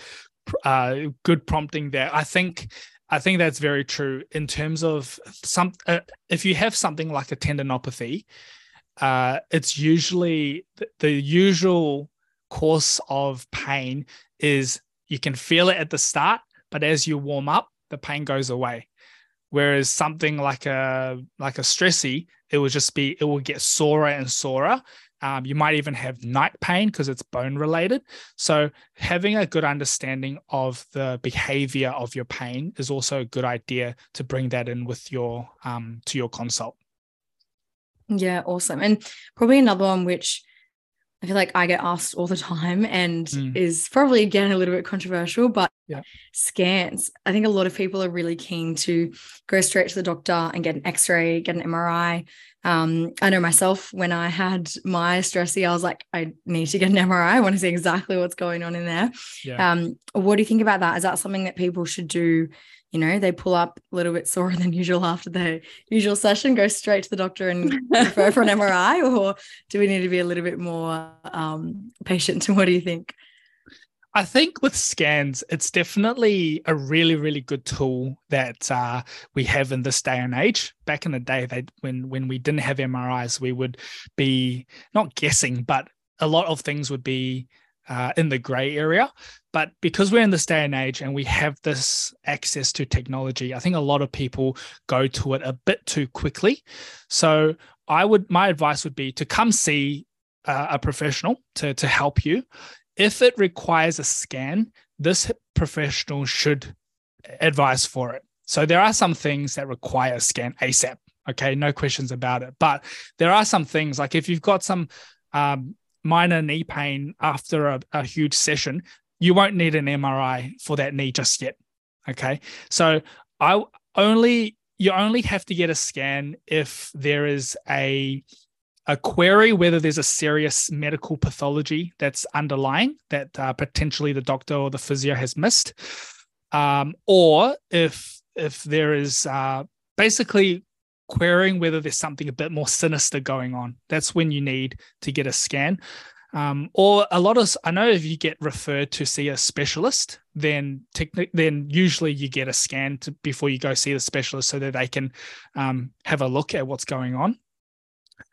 uh good prompting there i think i think that's very true in terms of some uh, if you have something like a tendinopathy uh it's usually the, the usual course of pain is you can feel it at the start but as you warm up the pain goes away whereas something like a like a stressy it will just be it will get sorer and sorer um, you might even have night pain because it's bone related so having a good understanding of the behavior of your pain is also a good idea to bring that in with your um to your consult. Yeah, awesome. And probably another one which I feel like I get asked all the time and Mm. is probably again a little bit controversial, but Yeah. scans. I think a lot of people are really keen to go straight to the doctor and get an x-ray, get an MRI. Um, I know myself when I had my stressy, I was like, I need to get an MRI. I want to see exactly what's going on in there. Yeah. Um, what do you think about that? Is that something that people should do? You know, they pull up a little bit sore than usual after the usual session, go straight to the doctor and refer for an MRI, or do we need to be a little bit more um, patient? And what do you think? I think with scans, it's definitely a really, really good tool that uh, we have in this day and age. Back in the day, they when when we didn't have MRIs, we would be not guessing, but a lot of things would be uh, in the gray area. But because we're in this day and age and we have this access to technology, I think a lot of people go to it a bit too quickly. So I would, my advice would be to come see uh, a professional to to help you if it requires a scan, this professional should advise for it. So there are some things that require a scan ASAP. Okay, no questions about it. But there are some things like if you've got some um, minor knee pain after a, a huge session, you won't need an MRI for that knee just yet. Okay, so I only you only have to get a scan if there is a a query whether there's a serious medical pathology that's underlying that uh, potentially the doctor or the physio has missed, um, or if if there is uh, basically querying whether there's something a bit more sinister going on. That's when you need to get a scan. Um, or a lot of I know if you get referred to see a specialist, then techni- then usually you get a scan to, before you go see the specialist so that they can um, have a look at what's going on.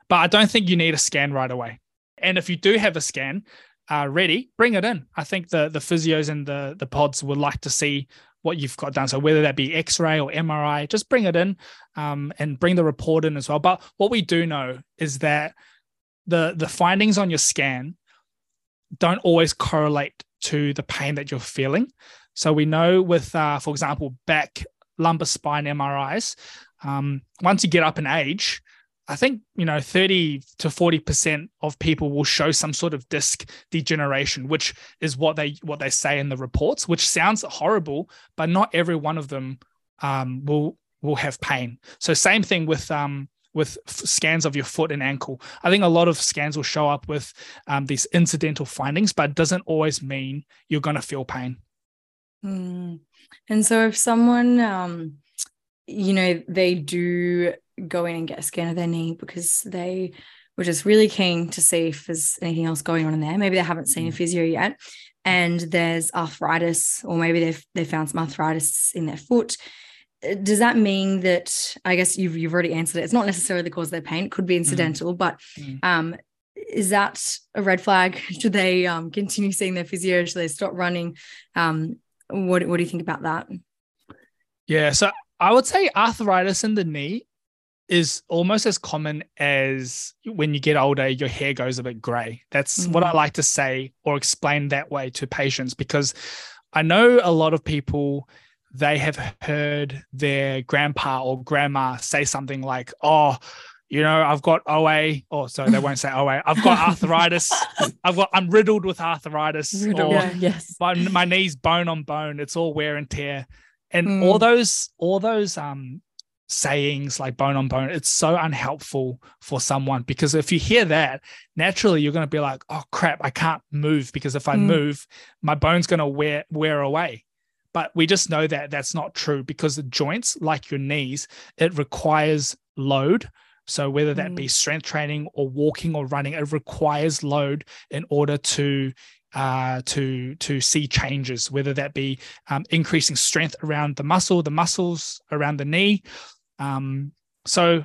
But I don't think you need a scan right away. And if you do have a scan uh, ready, bring it in. I think the the physios and the the pods would like to see what you've got done. So whether that be X-ray or MRI, just bring it in um, and bring the report in as well. But what we do know is that the the findings on your scan don't always correlate to the pain that you're feeling. So we know with, uh, for example, back, lumbar spine MRIs, um, once you get up in age, I think you know 30 to 40 percent of people will show some sort of disc degeneration, which is what they what they say in the reports, which sounds horrible, but not every one of them um, will will have pain. So same thing with um, with scans of your foot and ankle. I think a lot of scans will show up with um, these incidental findings, but doesn't always mean you're going to feel pain. Mm. And so if someone, um, you know, they do go in and get a scan of their knee because they were just really keen to see if there's anything else going on in there. Maybe they haven't seen a mm. physio yet, and there's arthritis, or maybe they've they found some arthritis in their foot does that mean that I guess you've you've already answered it? It's not necessarily the cause of their pain; it could be mm. incidental. Mm. But um, is that a red flag? Should they um, continue seeing their physio? Should they stop running? Um, what What do you think about that? Yeah, so I would say arthritis in the knee is almost as common as when you get older, your hair goes a bit gray. That's mm-hmm. what I mm. like to say or explain that way to patients because I know a lot of people they have heard their grandpa or grandma say something like, "Oh, you know, I've got OA, or so they won't say OA. I've got arthritis. I've got I'm riddled with arthritis. Riddled, or yeah, yes. My, my knees bone on bone. It's all wear and tear. And mm. all those, all those um sayings like bone on bone, it's so unhelpful for someone because if you hear that, naturally you're gonna be like, oh crap, I can't move because if I mm. move, my bone's gonna wear wear away. But we just know that that's not true because the joints, like your knees, it requires load. So whether that be mm. strength training or walking or running, it requires load in order to uh, to to see changes. Whether that be um, increasing strength around the muscle, the muscles around the knee. Um, so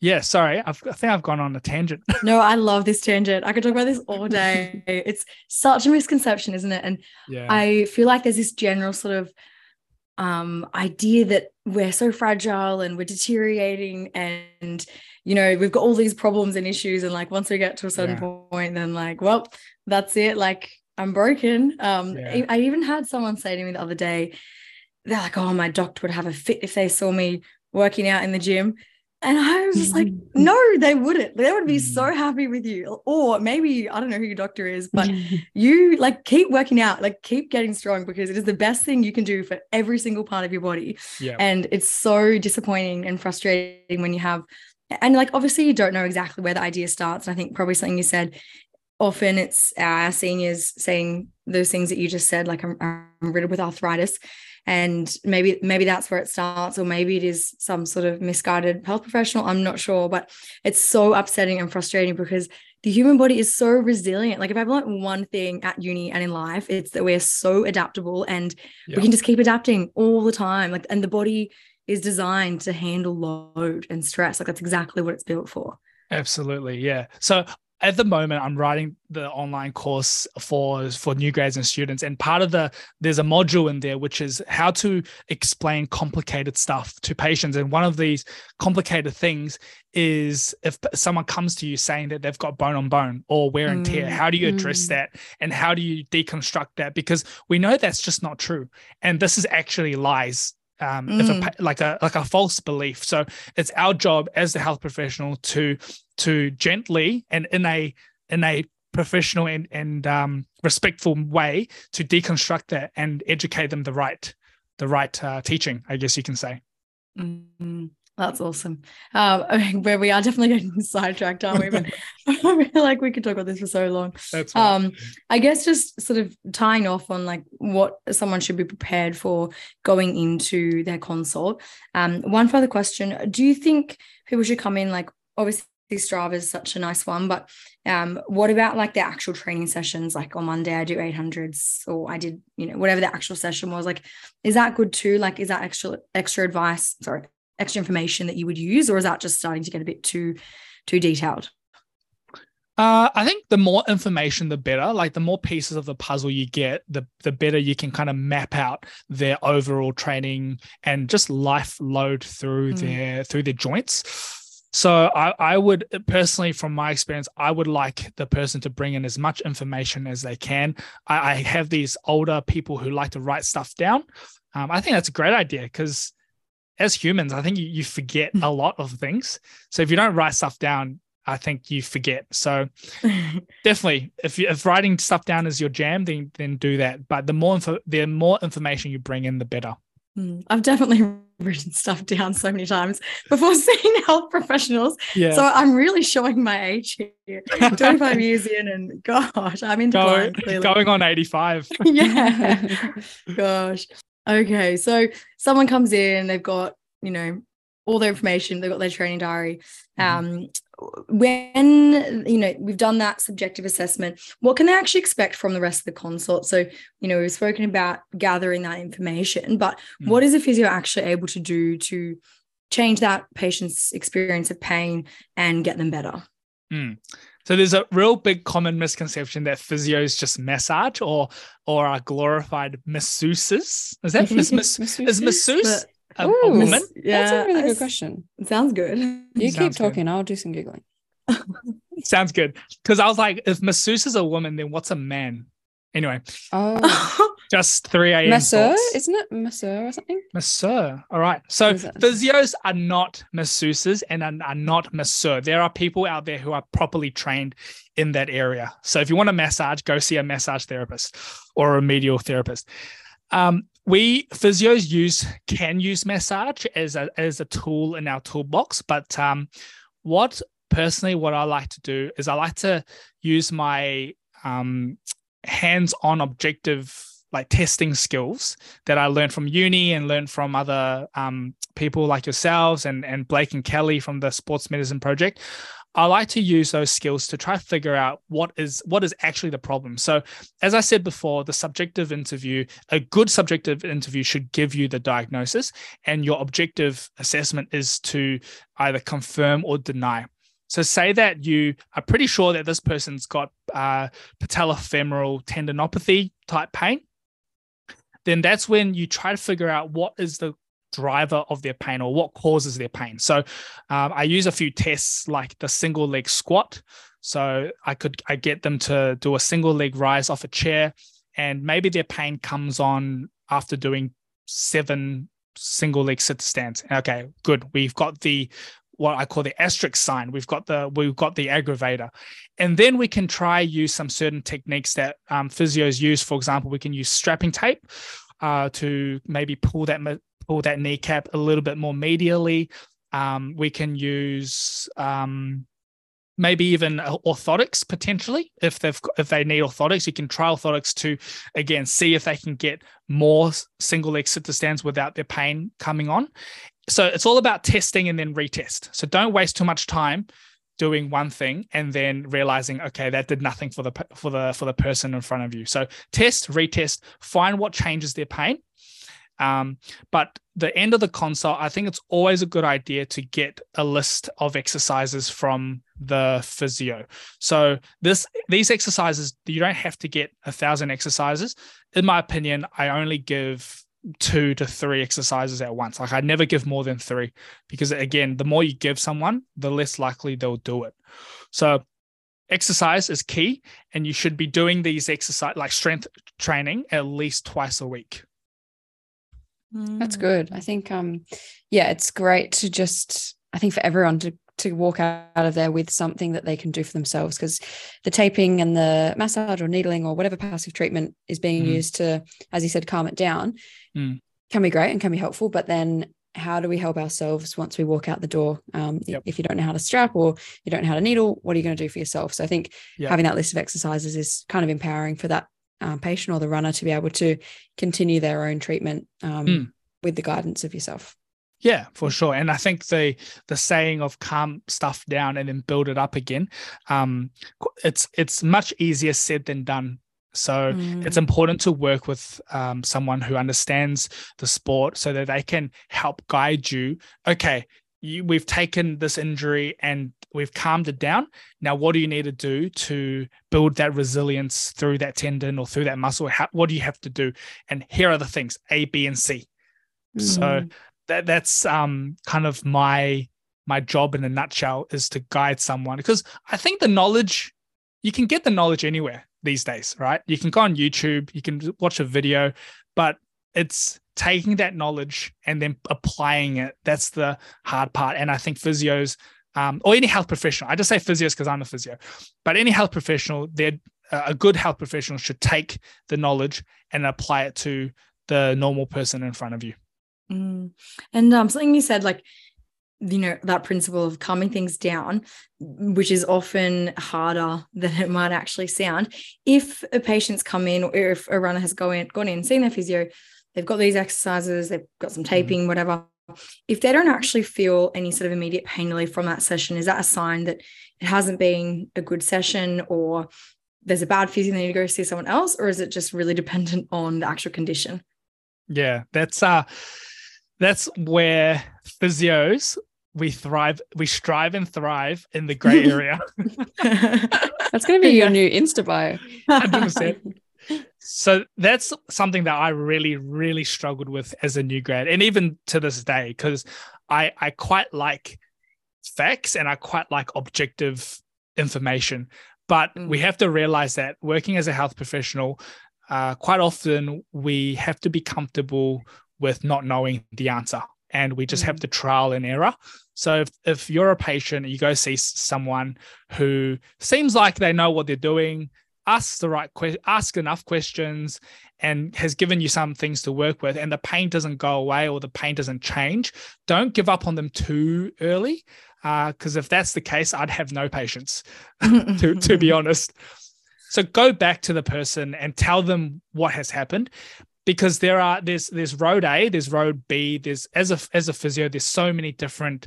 yeah, sorry, I've, I think I've gone on a tangent. no, I love this tangent. I could talk about this all day. it's such a misconception, isn't it? And yeah. I feel like there's this general sort of um, idea that we're so fragile and we're deteriorating and you know we've got all these problems and issues and like once we get to a certain yeah. point then like well that's it like i'm broken um yeah. i even had someone say to me the other day they're like oh my doctor would have a fit if they saw me working out in the gym and I was just like, no, they wouldn't. They would be so mm. happy with you. Or maybe, I don't know who your doctor is, but you like keep working out, like keep getting strong because it is the best thing you can do for every single part of your body. Yeah. And it's so disappointing and frustrating when you have, and like obviously you don't know exactly where the idea starts. And I think probably something you said, often it's our seniors saying those things that you just said, like I'm, I'm riddled with arthritis and maybe maybe that's where it starts or maybe it is some sort of misguided health professional i'm not sure but it's so upsetting and frustrating because the human body is so resilient like if i've learned one thing at uni and in life it's that we're so adaptable and yeah. we can just keep adapting all the time like and the body is designed to handle load and stress like that's exactly what it's built for Absolutely, yeah. So at the moment i'm writing the online course for for new grads and students and part of the there's a module in there which is how to explain complicated stuff to patients and one of these complicated things is if someone comes to you saying that they've got bone on bone or wear and tear mm. how do you address mm. that and how do you deconstruct that because we know that's just not true and this is actually lies um, mm. if a, mm. like a like a false belief. So it's our job as the health professional to to gently and in a in a professional and and um, respectful way to deconstruct that and educate them the right the right uh, teaching. I guess you can say. Mm-hmm. That's awesome. Um, where we are definitely getting sidetracked, aren't we? But I feel like we could talk about this for so long. That's right. Um, I guess just sort of tying off on like what someone should be prepared for going into their consult. Um, one further question: Do you think people should come in like obviously Strava is such a nice one, but um, what about like the actual training sessions? Like on Monday, I do 800s, or I did, you know, whatever the actual session was. Like, is that good too? Like, is that extra extra advice? Sorry, extra information that you would use, or is that just starting to get a bit too too detailed? Uh, I think the more information, the better. Like the more pieces of the puzzle you get, the the better you can kind of map out their overall training and just life load through Mm. their through their joints. So I, I would personally, from my experience, I would like the person to bring in as much information as they can. I, I have these older people who like to write stuff down. Um, I think that's a great idea because as humans, I think you, you forget a lot of things. So if you don't write stuff down, I think you forget. So definitely, if you, if writing stuff down is your jam, then then do that. But the more info, the more information you bring in, the better. Hmm. I've definitely written stuff down so many times before seeing health professionals. Yeah. So I'm really showing my age here. 25 years in, and gosh, I'm into Go- going on 85. yeah. Gosh. Okay. So someone comes in, they've got, you know, all their information, they've got their training diary. Um, when you know we've done that subjective assessment, what can they actually expect from the rest of the consult? So, you know, we've spoken about gathering that information, but Mm. what is a physio actually able to do to change that patient's experience of pain and get them better? Mm. So there's a real big common misconception that physios just massage or or are glorified masseuses. Is that is, mas- is masseuse a, a Ooh. woman? Yeah, That's a really good question. Sounds good. You keep Sounds good. talking. I'll do some giggling. Sounds good. Because I was like, if masseuse is a woman, then what's a man? Anyway, Oh, just 3 a.m. masseur, thoughts. isn't it masseur or something? Masseur. All right. So What is it? physios are not masseuses and are, are not masseur. There are people out there who are properly trained in that area. So if you want a massage, go see a massage therapist or a remedial therapist. Um, we physios use can use massage as a as a tool in our toolbox, but um, what personally what I like to do is I like to use my um, hands-on objective like testing skills that I learned from uni and learned from other um, people like yourselves and and Blake and Kelly from the Sports Medicine Project. I like to use those skills to try to figure out what is what is actually the problem. So, as I said before, the subjective interview, a good subjective interview should give you the diagnosis, and your objective assessment is to either confirm or deny. So, say that you are pretty sure that this person's got uh, patellofemoral tendinopathy type pain, then that's when you try to figure out what is the driver of their pain or what causes their pain. So um, I use a few tests like the single leg squat. So I could I get them to do a single leg rise off a chair, and maybe their pain comes on after doing seven single leg sit stands. Okay, good. We've got the what I call the asterisk sign. We've got the we've got the aggravator, and then we can try use some certain techniques that um, physios use. For example, we can use strapping tape uh, to maybe pull that pull that kneecap a little bit more medially. Um, we can use um, maybe even orthotics potentially if they've if they need orthotics. You can try orthotics to again see if they can get more single leg sit to stands without their pain coming on. So it's all about testing and then retest. So don't waste too much time doing one thing and then realizing okay that did nothing for the for the for the person in front of you so test retest find what changes their pain um, but the end of the consult i think it's always a good idea to get a list of exercises from the physio. So this these exercises you don't have to get a thousand exercises. In my opinion i only give two to three exercises at once. Like i never give more than three because again the more you give someone the less likely they'll do it. So exercise is key and you should be doing these exercise like strength training at least twice a week That's Mm. good. I think um yeah, it's great to just I think for everyone to to walk out of there with something that they can do for themselves because the taping and the massage or needling or whatever passive treatment is being Mhm. used to as you said calm it down Mm. can be great and can be helpful but then how do we help ourselves once we walk out the door? Um, Yep. If you don't know how to strap or you don't know how to needle, what are you going to do for yourself? So I think Yep. having that list of exercises is kind of empowering for that um, patient or the runner to be able to continue their own treatment um, Mm. with the guidance of yourself. Yeah, for sure. And I think the the saying of calm stuff down and then build it up again, um, it's it's much easier said than done. So it's Mm. important to work with um, someone who understands the sport so that they can help guide you. Okay, you, we've taken this injury and we've calmed it down. Now, what do you need to do to build that resilience through that tendon or through that muscle? How, what do you have to do? And here are the things A, B, and C. So Mm. that that's um kind of my my job in a nutshell is to guide someone because I think the knowledge you can get the knowledge anywhere these days, right? You can go on YouTube, you can watch a video, but it's taking that knowledge and then applying it. That's the hard part. And I think physios um, or any health professional, I just say physios because I'm a physio, but any health professional, they're a good health professional should take the knowledge and apply it to the normal person in front of you. Mm. And um, something you said, like, you know, that principle of calming things down, which is often harder than it might actually sound. If a patient's come in, or if a runner has gone in, gone in, seen their physio, they've got these exercises, they've got some taping, whatever. If they don't actually feel any sort of immediate pain relief from that session, is that a sign that it hasn't been a good session or there's a bad physio and they need to go see someone else? Or is it just really dependent on the actual condition? Yeah, that's uh that's where physios we thrive, we strive and thrive in the gray area. That's going to be your new Insta bio. 100%. So that's something that I really, really struggled with as a new grad, and even to this day, because I I quite like facts and I quite like objective information, but we have to realize that working as a health professional, uh, quite often we have to be comfortable with not knowing the answer, and we just have to trial and error. So if, if you're a patient, you go see someone who seems like they know what they're doing, ask the right que- ask enough questions, and has given you some things to work with, and the pain doesn't go away or the pain doesn't change, don't give up on them too early. Uh, because if that's the case, I'd have no patience, to, to be mm-hmm. honest. So go back to the person and tell them what has happened because there are there's there's road A, there's road B, there's as a as a physio, there's so many different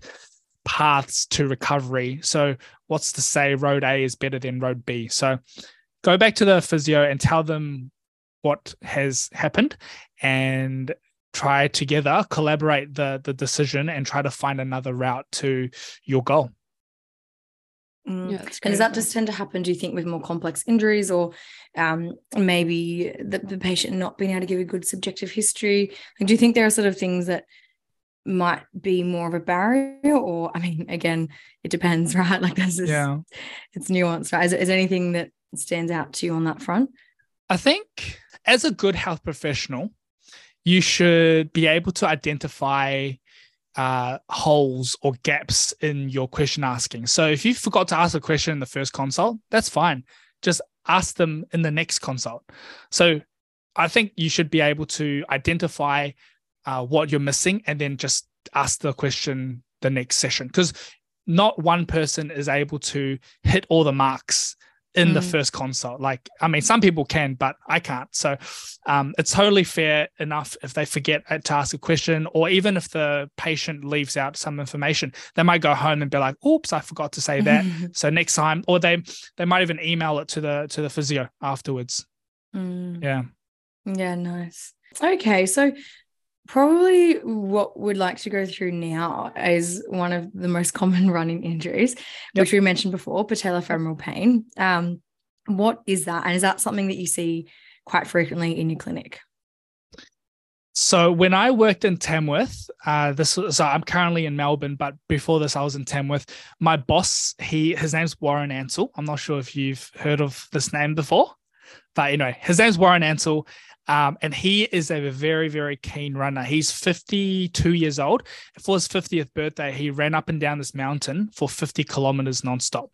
paths to recovery. So what's to say road A is better than road B? So go back to the physio and tell them what has happened and try together collaborate the the decision and try to find another route to your goal. Mm. Yeah, that's And does that just tend to happen, do you think, with more complex injuries or um, maybe the, the patient not being able to give a good subjective history? Like, do you think there are sort of things that might be more of a barrier? Or, I mean, again, it depends, right? Like, this Yeah. it's nuanced, right? Is, is there anything that stands out to you on that front? I think as a good health professional, you should be able to identify uh, holes or gaps in your question asking. So if you forgot to ask a question in the first consult, that's fine. Just ask them in the next consult. So I think you should be able to identify uh, what you're missing and then just ask the question the next session because not one person is able to hit all the marks in the Mm. first consult. Like, I mean, some people can, but I can't. So um, it's totally fair enough if they forget to ask a question, or even if the patient leaves out some information, they might go home and be like, "Oops, I forgot to say that." so next time, or they they might even email it to the to the physio afterwards. Mm. Yeah. Yeah, nice. Okay, so probably what we'd like to go through now is one of the most common running injuries, which we mentioned before, patellofemoral pain. Um, what is that, and is that something that you see quite frequently in your clinic? So when I worked in Tamworth, uh, this was, so I'm currently in Melbourne, but before this I was in Tamworth. My boss, he his name's Warren Ansell. I'm not sure if you've heard of this name before, but anyway, his name's Warren Ansell. Um, and he is a very, very keen runner. He's 52 years old. For his 50th birthday, he ran up and down this mountain for 50 kilometers nonstop.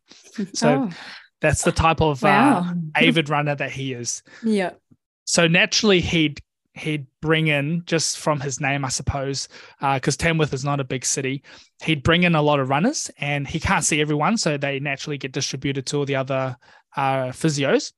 So Oh, that's the type of uh, avid runner that he is. yeah. So naturally, he'd he'd bring in just from his name, I suppose, because uh, Tamworth is not a big city. He'd bring in a lot of runners, and he can't see everyone, so they naturally get distributed to all the other uh, physios.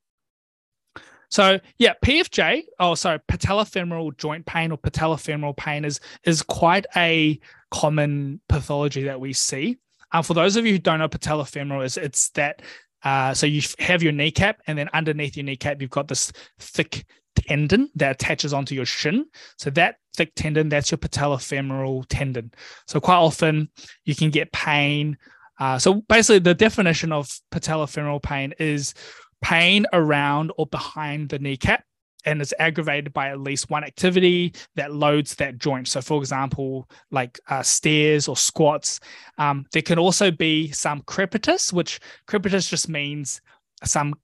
So yeah, PFJ, oh sorry, patellofemoral joint pain or patellofemoral pain is is quite a common pathology that we see. Um, for those of you who don't know patellofemoral, is it's that uh, so you have your kneecap, and then underneath your kneecap, you've got this thick tendon that attaches onto your shin. So that thick tendon, that's your patellofemoral tendon. So quite often you can get pain. Uh, so basically, the definition of patellofemoral pain is pain around or behind the kneecap and it's aggravated by at least one activity that loads that joint. So, for example, like uh, stairs or squats. Um, there can also be some crepitus, which crepitus just means some.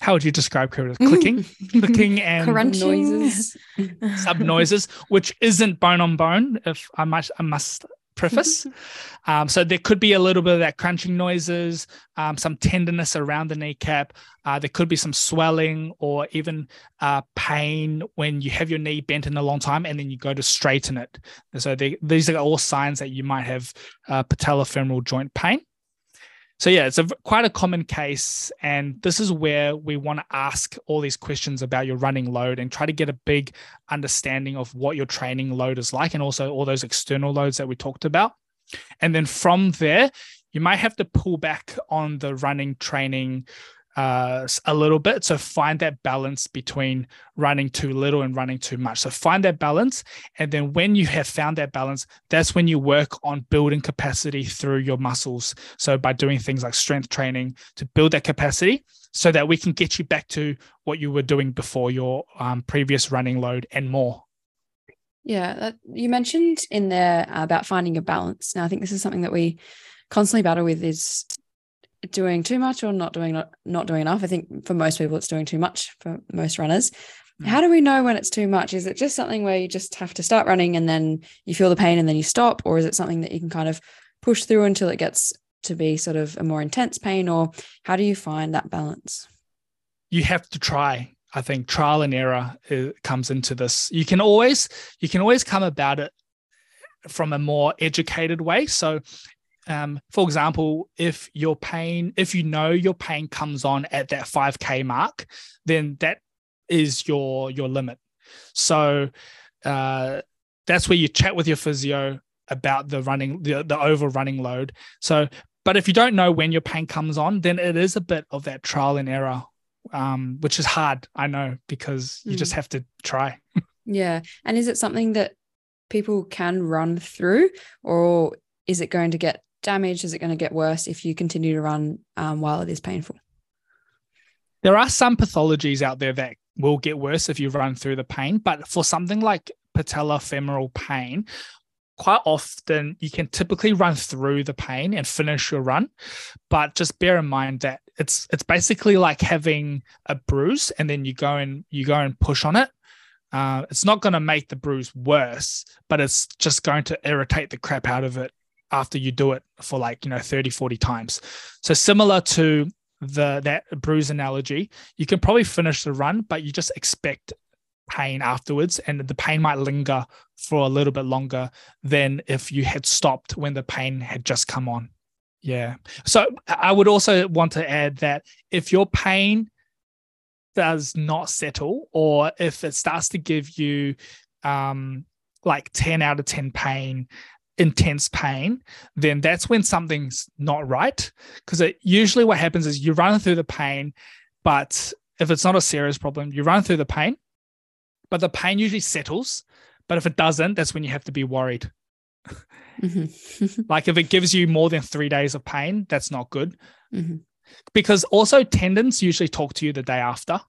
How would you describe crepitus? Clicking, clicking, and Crunching. noises. sub noises, which isn't bone on bone. If I must, I must preface. um, so there could be a little bit of that crunching noises, um, some tenderness around the kneecap. Uh, there could be some swelling or even uh, pain when you have your knee bent in a long time and then you go to straighten it. So they, these are all signs that you might have uh, patellofemoral joint pain. So yeah, it's a quite a common case, and this is where we want to ask all these questions about your running load and try to get a big understanding of what your training load is like, and also all those external loads that we talked about. And then from there, you might have to pull back on the running training uh, a little bit. So find that balance between running too little and running too much. So find that balance. And then when you have found that balance, that's when you work on building capacity through your muscles. So by doing things like strength training to build that capacity so that we can get you back to what you were doing before your um, previous running load and more. Yeah, that, you mentioned in there about finding a balance. Now, I think this is something that we constantly battle with is doing too much or not doing not, not doing enough. I think for most people, it's doing too much for most runners. Mm. How do we know when it's too much? Is it just something where you just have to start running and then you feel the pain and then you stop? Or is it something that you can kind of push through until it gets to be sort of a more intense pain? Or how do you find that balance? You have to try. I think trial and error uh, comes into this. You can always you can always come about it from a more educated way. So um, for example, if your pain, if you know your pain comes on at that 5K mark, then that is your your limit. So uh, that's where you chat with your physio about the running, the, the over running load. So, but if you don't know when your pain comes on, then it is a bit of that trial and error, um, which is hard. I know because you mm. just have to try. yeah, and is it something that people can run through, or is it going to get damage? Is it going to get worse if you continue to run um, while it is painful? There are some pathologies out there that will get worse if you run through the pain, but for something like patella femoral pain, quite often you can typically run through the pain and finish your run but just bear in mind that it's it's basically like having a bruise and then you go and you go and push on it uh, it's not going to make the bruise worse but it's just going to irritate the crap out of it after you do it for like you know 30 40 times. So similar to the that bruise analogy you can probably finish the run but you just expect pain afterwards and the pain might linger for a little bit longer than if you had stopped when the pain had just come on. Yeah. So i would also want to add that if your pain does not settle or if it starts to give you um like 10 out of 10 pain intense pain, then that's when something's not right. Because usually what happens is you run through the pain, but if it's not a serious problem, you run through the pain, but the pain usually settles. But if it doesn't, that's when you have to be worried. Mm-hmm. like if it gives you more than three days of pain, that's not good. Mm-hmm. Because also tendons usually talk to you the day after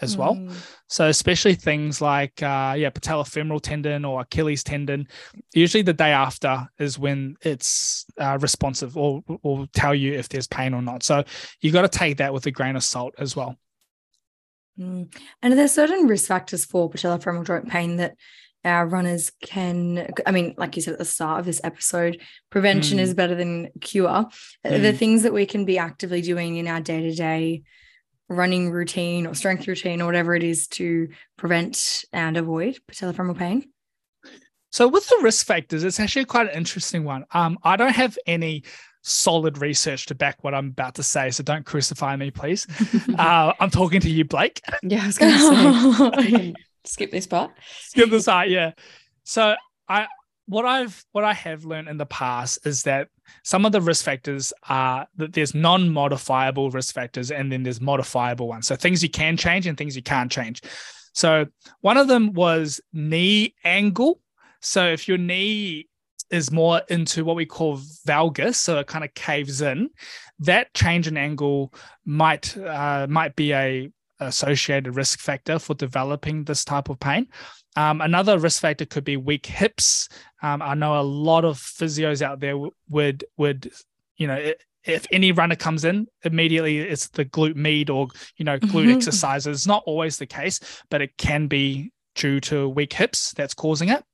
as well. Mm. So especially things like uh, yeah, patellofemoral tendon or Achilles tendon, usually the day after is when it's uh, responsive or will tell you if there's pain or not. So you got to take that with a grain of salt as well. Mm. And there's certain risk factors for patellofemoral joint pain that our runners can i mean like you said at the start of this episode prevention mm. is better than cure mm. the things that we can be actively doing in our day-to-day running routine or strength routine or whatever it is to prevent and avoid patellofemoral pain? So with the risk factors, it's actually quite an interesting one. Um, I don't have any solid research to back what I'm about to say, so don't crucify me, please. uh, I'm talking to you, Blake. Yeah, I was going to say skip this part. Skip this part, yeah. So I what I've what I have learned in the past is that some of the risk factors are that there's non-modifiable risk factors and then there's modifiable ones. So things you can change and things you can't change. So one of them was knee angle. So if your knee is more into what we call valgus, so it kind of caves in, that change in angle might uh, might be a associated risk factor for developing this type of pain. Um, another risk factor could be weak hips. Um, I know a lot of physios out there would would you know if any runner comes in immediately it's the glute med or you know glute mm-hmm. exercises. It's not always the case, but it can be due to weak hips that's causing it.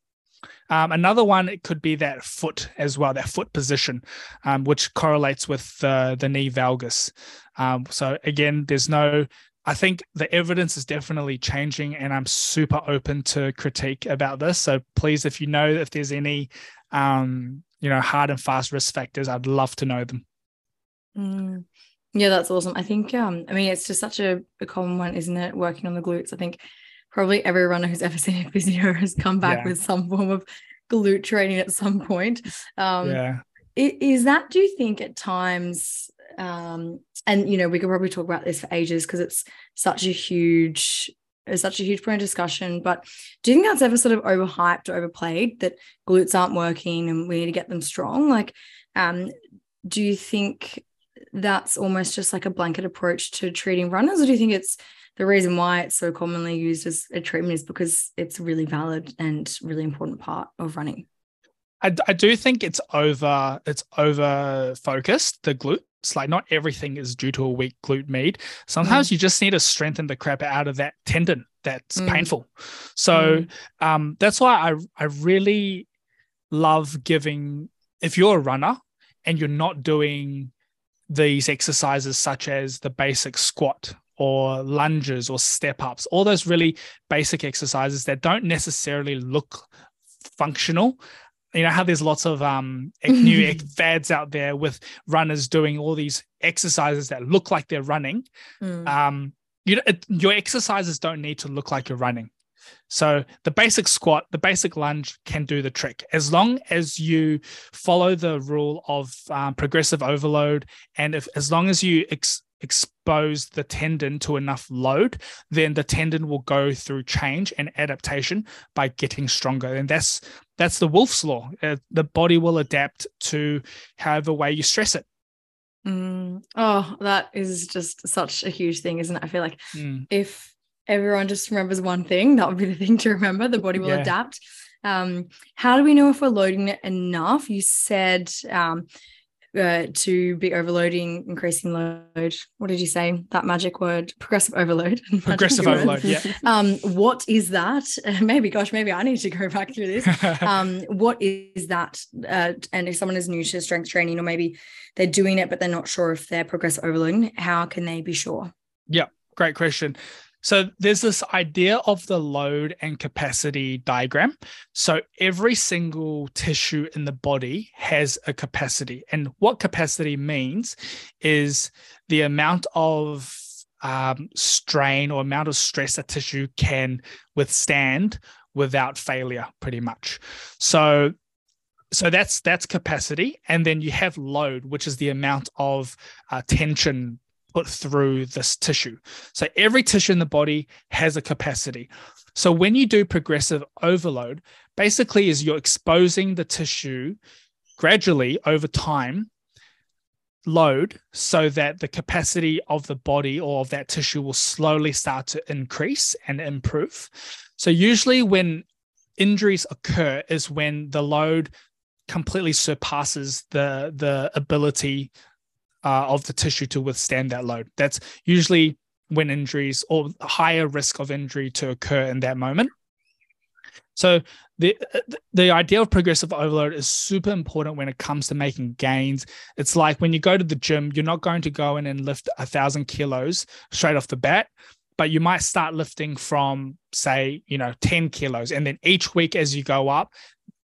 Um, another one it could be that foot as well, that foot position, um, which correlates with the the knee valgus. Um, so again, there's no I think the evidence is definitely changing, and I'm super open to critique about this. So please, if you know if there's any, um, you know, hard and fast risk factors, I'd love to know them. Mm. Yeah, that's awesome. I think, um, I mean, it's just such a, a, common one, isn't it? Working on the glutes. I think probably every runner who's ever seen a physio has come back yeah. with some form of glute training at some point. Um, yeah. Is that, do you think, at times um, and you know we could probably talk about this for ages because it's such a huge it's such a huge point of discussion. But do you think that's ever sort of overhyped or overplayed that glutes aren't working and we need to get them strong? Like um, do you think that's almost just like a blanket approach to treating runners or do you think it's the reason why it's so commonly used as a treatment is because it's really valid and really important part of running I, I do think it's over it's over focused the glute like not everything is due to a weak glute med. Sometimes mm. you just need to strengthen the crap out of that tendon that's mm. painful. So mm. um, that's why I I really love giving if you're a runner and you're not doing these exercises such as the basic squat or lunges or step ups, all those really basic exercises that don't necessarily look functional you know how there's lots of um new fads out there with runners doing all these exercises that look like they're running mm. um you know it, your exercises don't need to look like you're running so the basic squat the basic lunge can do the trick as long as you follow the rule of um, progressive overload and if as long as you ex- expose the tendon to enough load, then the tendon will go through change and adaptation by getting stronger. And that's that's the Wolff's law. Uh, the body will adapt to however way you stress it. Mm. Oh, that is just such a huge thing, isn't it? I feel like mm. if everyone just remembers one thing, that would be the thing to remember. The body will yeah. adapt. Um, how do we know if we're loading it enough? You said um, uh, to be overloading, increasing load. What did you say? That magic word, progressive overload. Progressive overload, yeah. Um, what is that? Uh, maybe, gosh, maybe I need to go back through this. um, what is that? Uh, and if someone is new to strength training, or maybe they're doing it but they're not sure if they're progressive overloading, how can they be sure? Yeah, great question. So there's this idea of the load and capacity diagram. So every single tissue in the body has a capacity. And what capacity means is the amount of um, strain or amount of stress a tissue can withstand without failure, pretty much. So so that's that's capacity and then you have load which is the amount of uh, tension put through this tissue. So every tissue in the body has a capacity. So when you do progressive overload, basically is you're exposing the tissue gradually over time load so that the capacity of the body or of that tissue will slowly start to increase and improve. So usually when injuries occur is when the load completely surpasses the the ability uh, of the tissue to withstand that load. That's usually when injuries or higher risk of injury to occur in that moment. So the the idea of progressive overload is super important when it comes to making gains. It's like when you go to the gym, you're not going to go in and lift a thousand kilos straight off the bat, but you might start lifting from say, you know, 10 kilos. And then each week as you go up,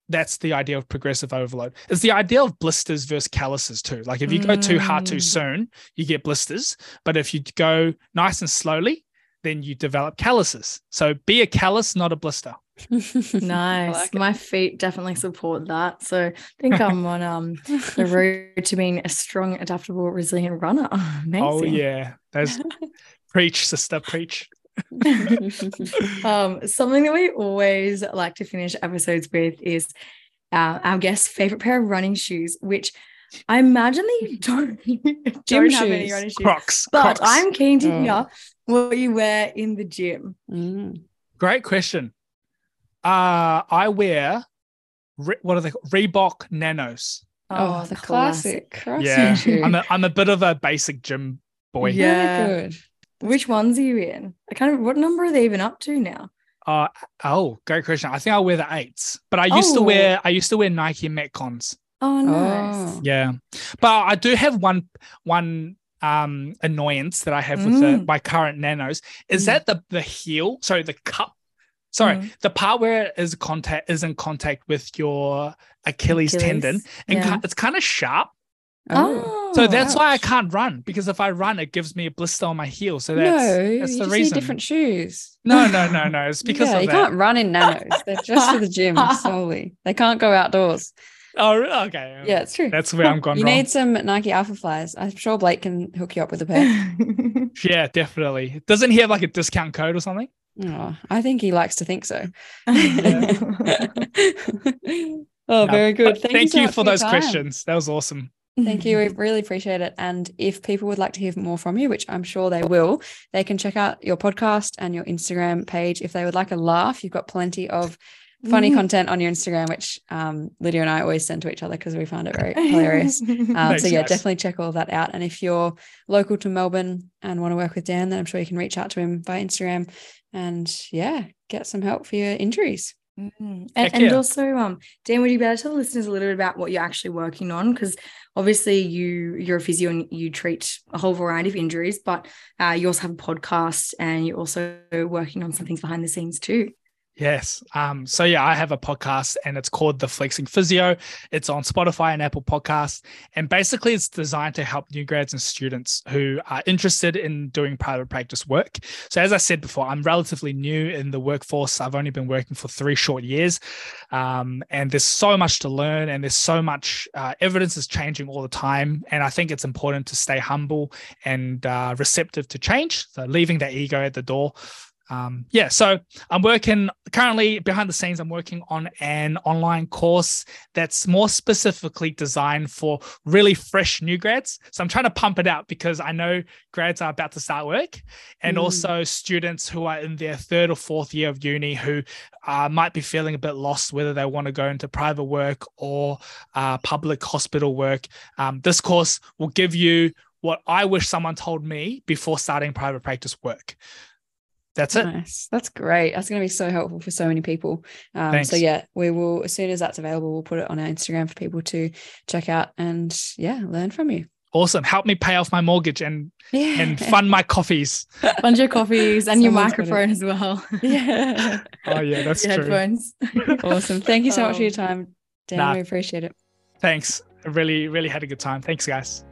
that's the idea of progressive overload. It's the idea of blisters versus calluses too. Like if you go too hard too Mm. soon, you get blisters. But if you go nice and slowly, then you develop calluses. So be a callus, not a blister. Nice. like. My feet definitely support that. So I think I'm on um the road to being a strong, adaptable, resilient runner. Amazing. Oh yeah. There's preach, sister, preach. Um, something that we always like to finish episodes with is uh, our guest's favorite pair of running shoes, which I imagine that you don't, don't have any shoes. running shoes. Crocs. But Crocs. I'm keen to Oh. hear what you wear in the gym. Mm. great question. Uh I wear Re- what are they called? Reebok Nanos. Oh, the classic. CrossFit Yeah. I'm a I'm a bit of a basic gym boy. Yeah. Very good. Which ones are you in? I kind of what number are they even up to now? Uh oh, great question. I think I wear the eights, but I used to Oh. wear I used to wear Nike Metcons. Oh, nice. Oh. Yeah, but I do have one one um annoyance that I have with the, Mm. my current Nanos is Mm. that the the heel, sorry, the cup, sorry, Mm. the part where it is contact is in contact with your Achilles, tendon, and Yeah. it's kind of sharp. Oh. So that's why I can't run because if I run, it gives me a blister on my heel. So that's no, that's you the reason. need different shoes. No, no, no, no. It's because yeah, of you that. can't run in nanos. They're just for the gym solely. They can't go outdoors. Oh, okay. Yeah, it's true. That's where I'm gone you wrong. need some Nike Alphaflys. I'm sure Blake can hook you up with a pair. Yeah, definitely. Doesn't he have like a discount code or something? oh, I think he likes to think so. oh, No, very good. Thank, Thank, you, so you much for those time. questions. That was awesome. Thank you. We really appreciate it. And if people would like to hear more from you, which I'm sure they will, they can check out your podcast and your Instagram page. If they would like a laugh, you've got plenty of funny Mm. content on your Instagram, which um, Lydia and I always send to each other because we find it very hilarious. Um, so yeah, definitely check all that out. And if you're local to Melbourne and want to work with Dan, then I'm sure you can reach out to him via Instagram and yeah, get some help for your injuries. Mm. And, and also, um, Dan, would you be able to tell the listeners a little bit about what you're actually working on? Because obviously, you you're a physio and you treat a whole variety of injuries, but uh, you also have a podcast and you're also working on some things behind the scenes too. Yes. Um, so yeah, I have a podcast and it's called The Flexing Physio. It's on Spotify and Apple Podcasts. And basically it's designed to help new grads and students who are interested in doing private practice work. So as I said before, I'm relatively new in the workforce. I've only been working for three short years. Um, and there's so much to learn and there's so much uh, evidence is changing all the time. And I think it's important to stay humble and uh, receptive to change. So leaving that ego at the door um, yeah, so I'm working currently behind the scenes. I'm working on an online course that's more specifically designed for really fresh new grads. So I'm trying to pump it out because I know grads are about to start work, and Mm. also students who are in their third or fourth year of uni who uh, might be feeling a bit lost whether they want to go into private work or uh, public hospital work. Um, this course will give you what I wish someone told me before starting private practice work. That's it. Nice. That's great. That's going to be so helpful for so many people. Um, so yeah, we will as soon as that's available, we'll put it on our Instagram for people to check out and yeah, learn from you. Awesome. Help me pay off my mortgage and Yeah. and fund my coffees. Fund your coffees and your Someone's it. microphone as well. yeah. Oh yeah, that's your true. headphones. Awesome. Thank you so much for your Um, time, Dan. nah. We appreciate it. Thanks. I really, really had a good time. Thanks, guys.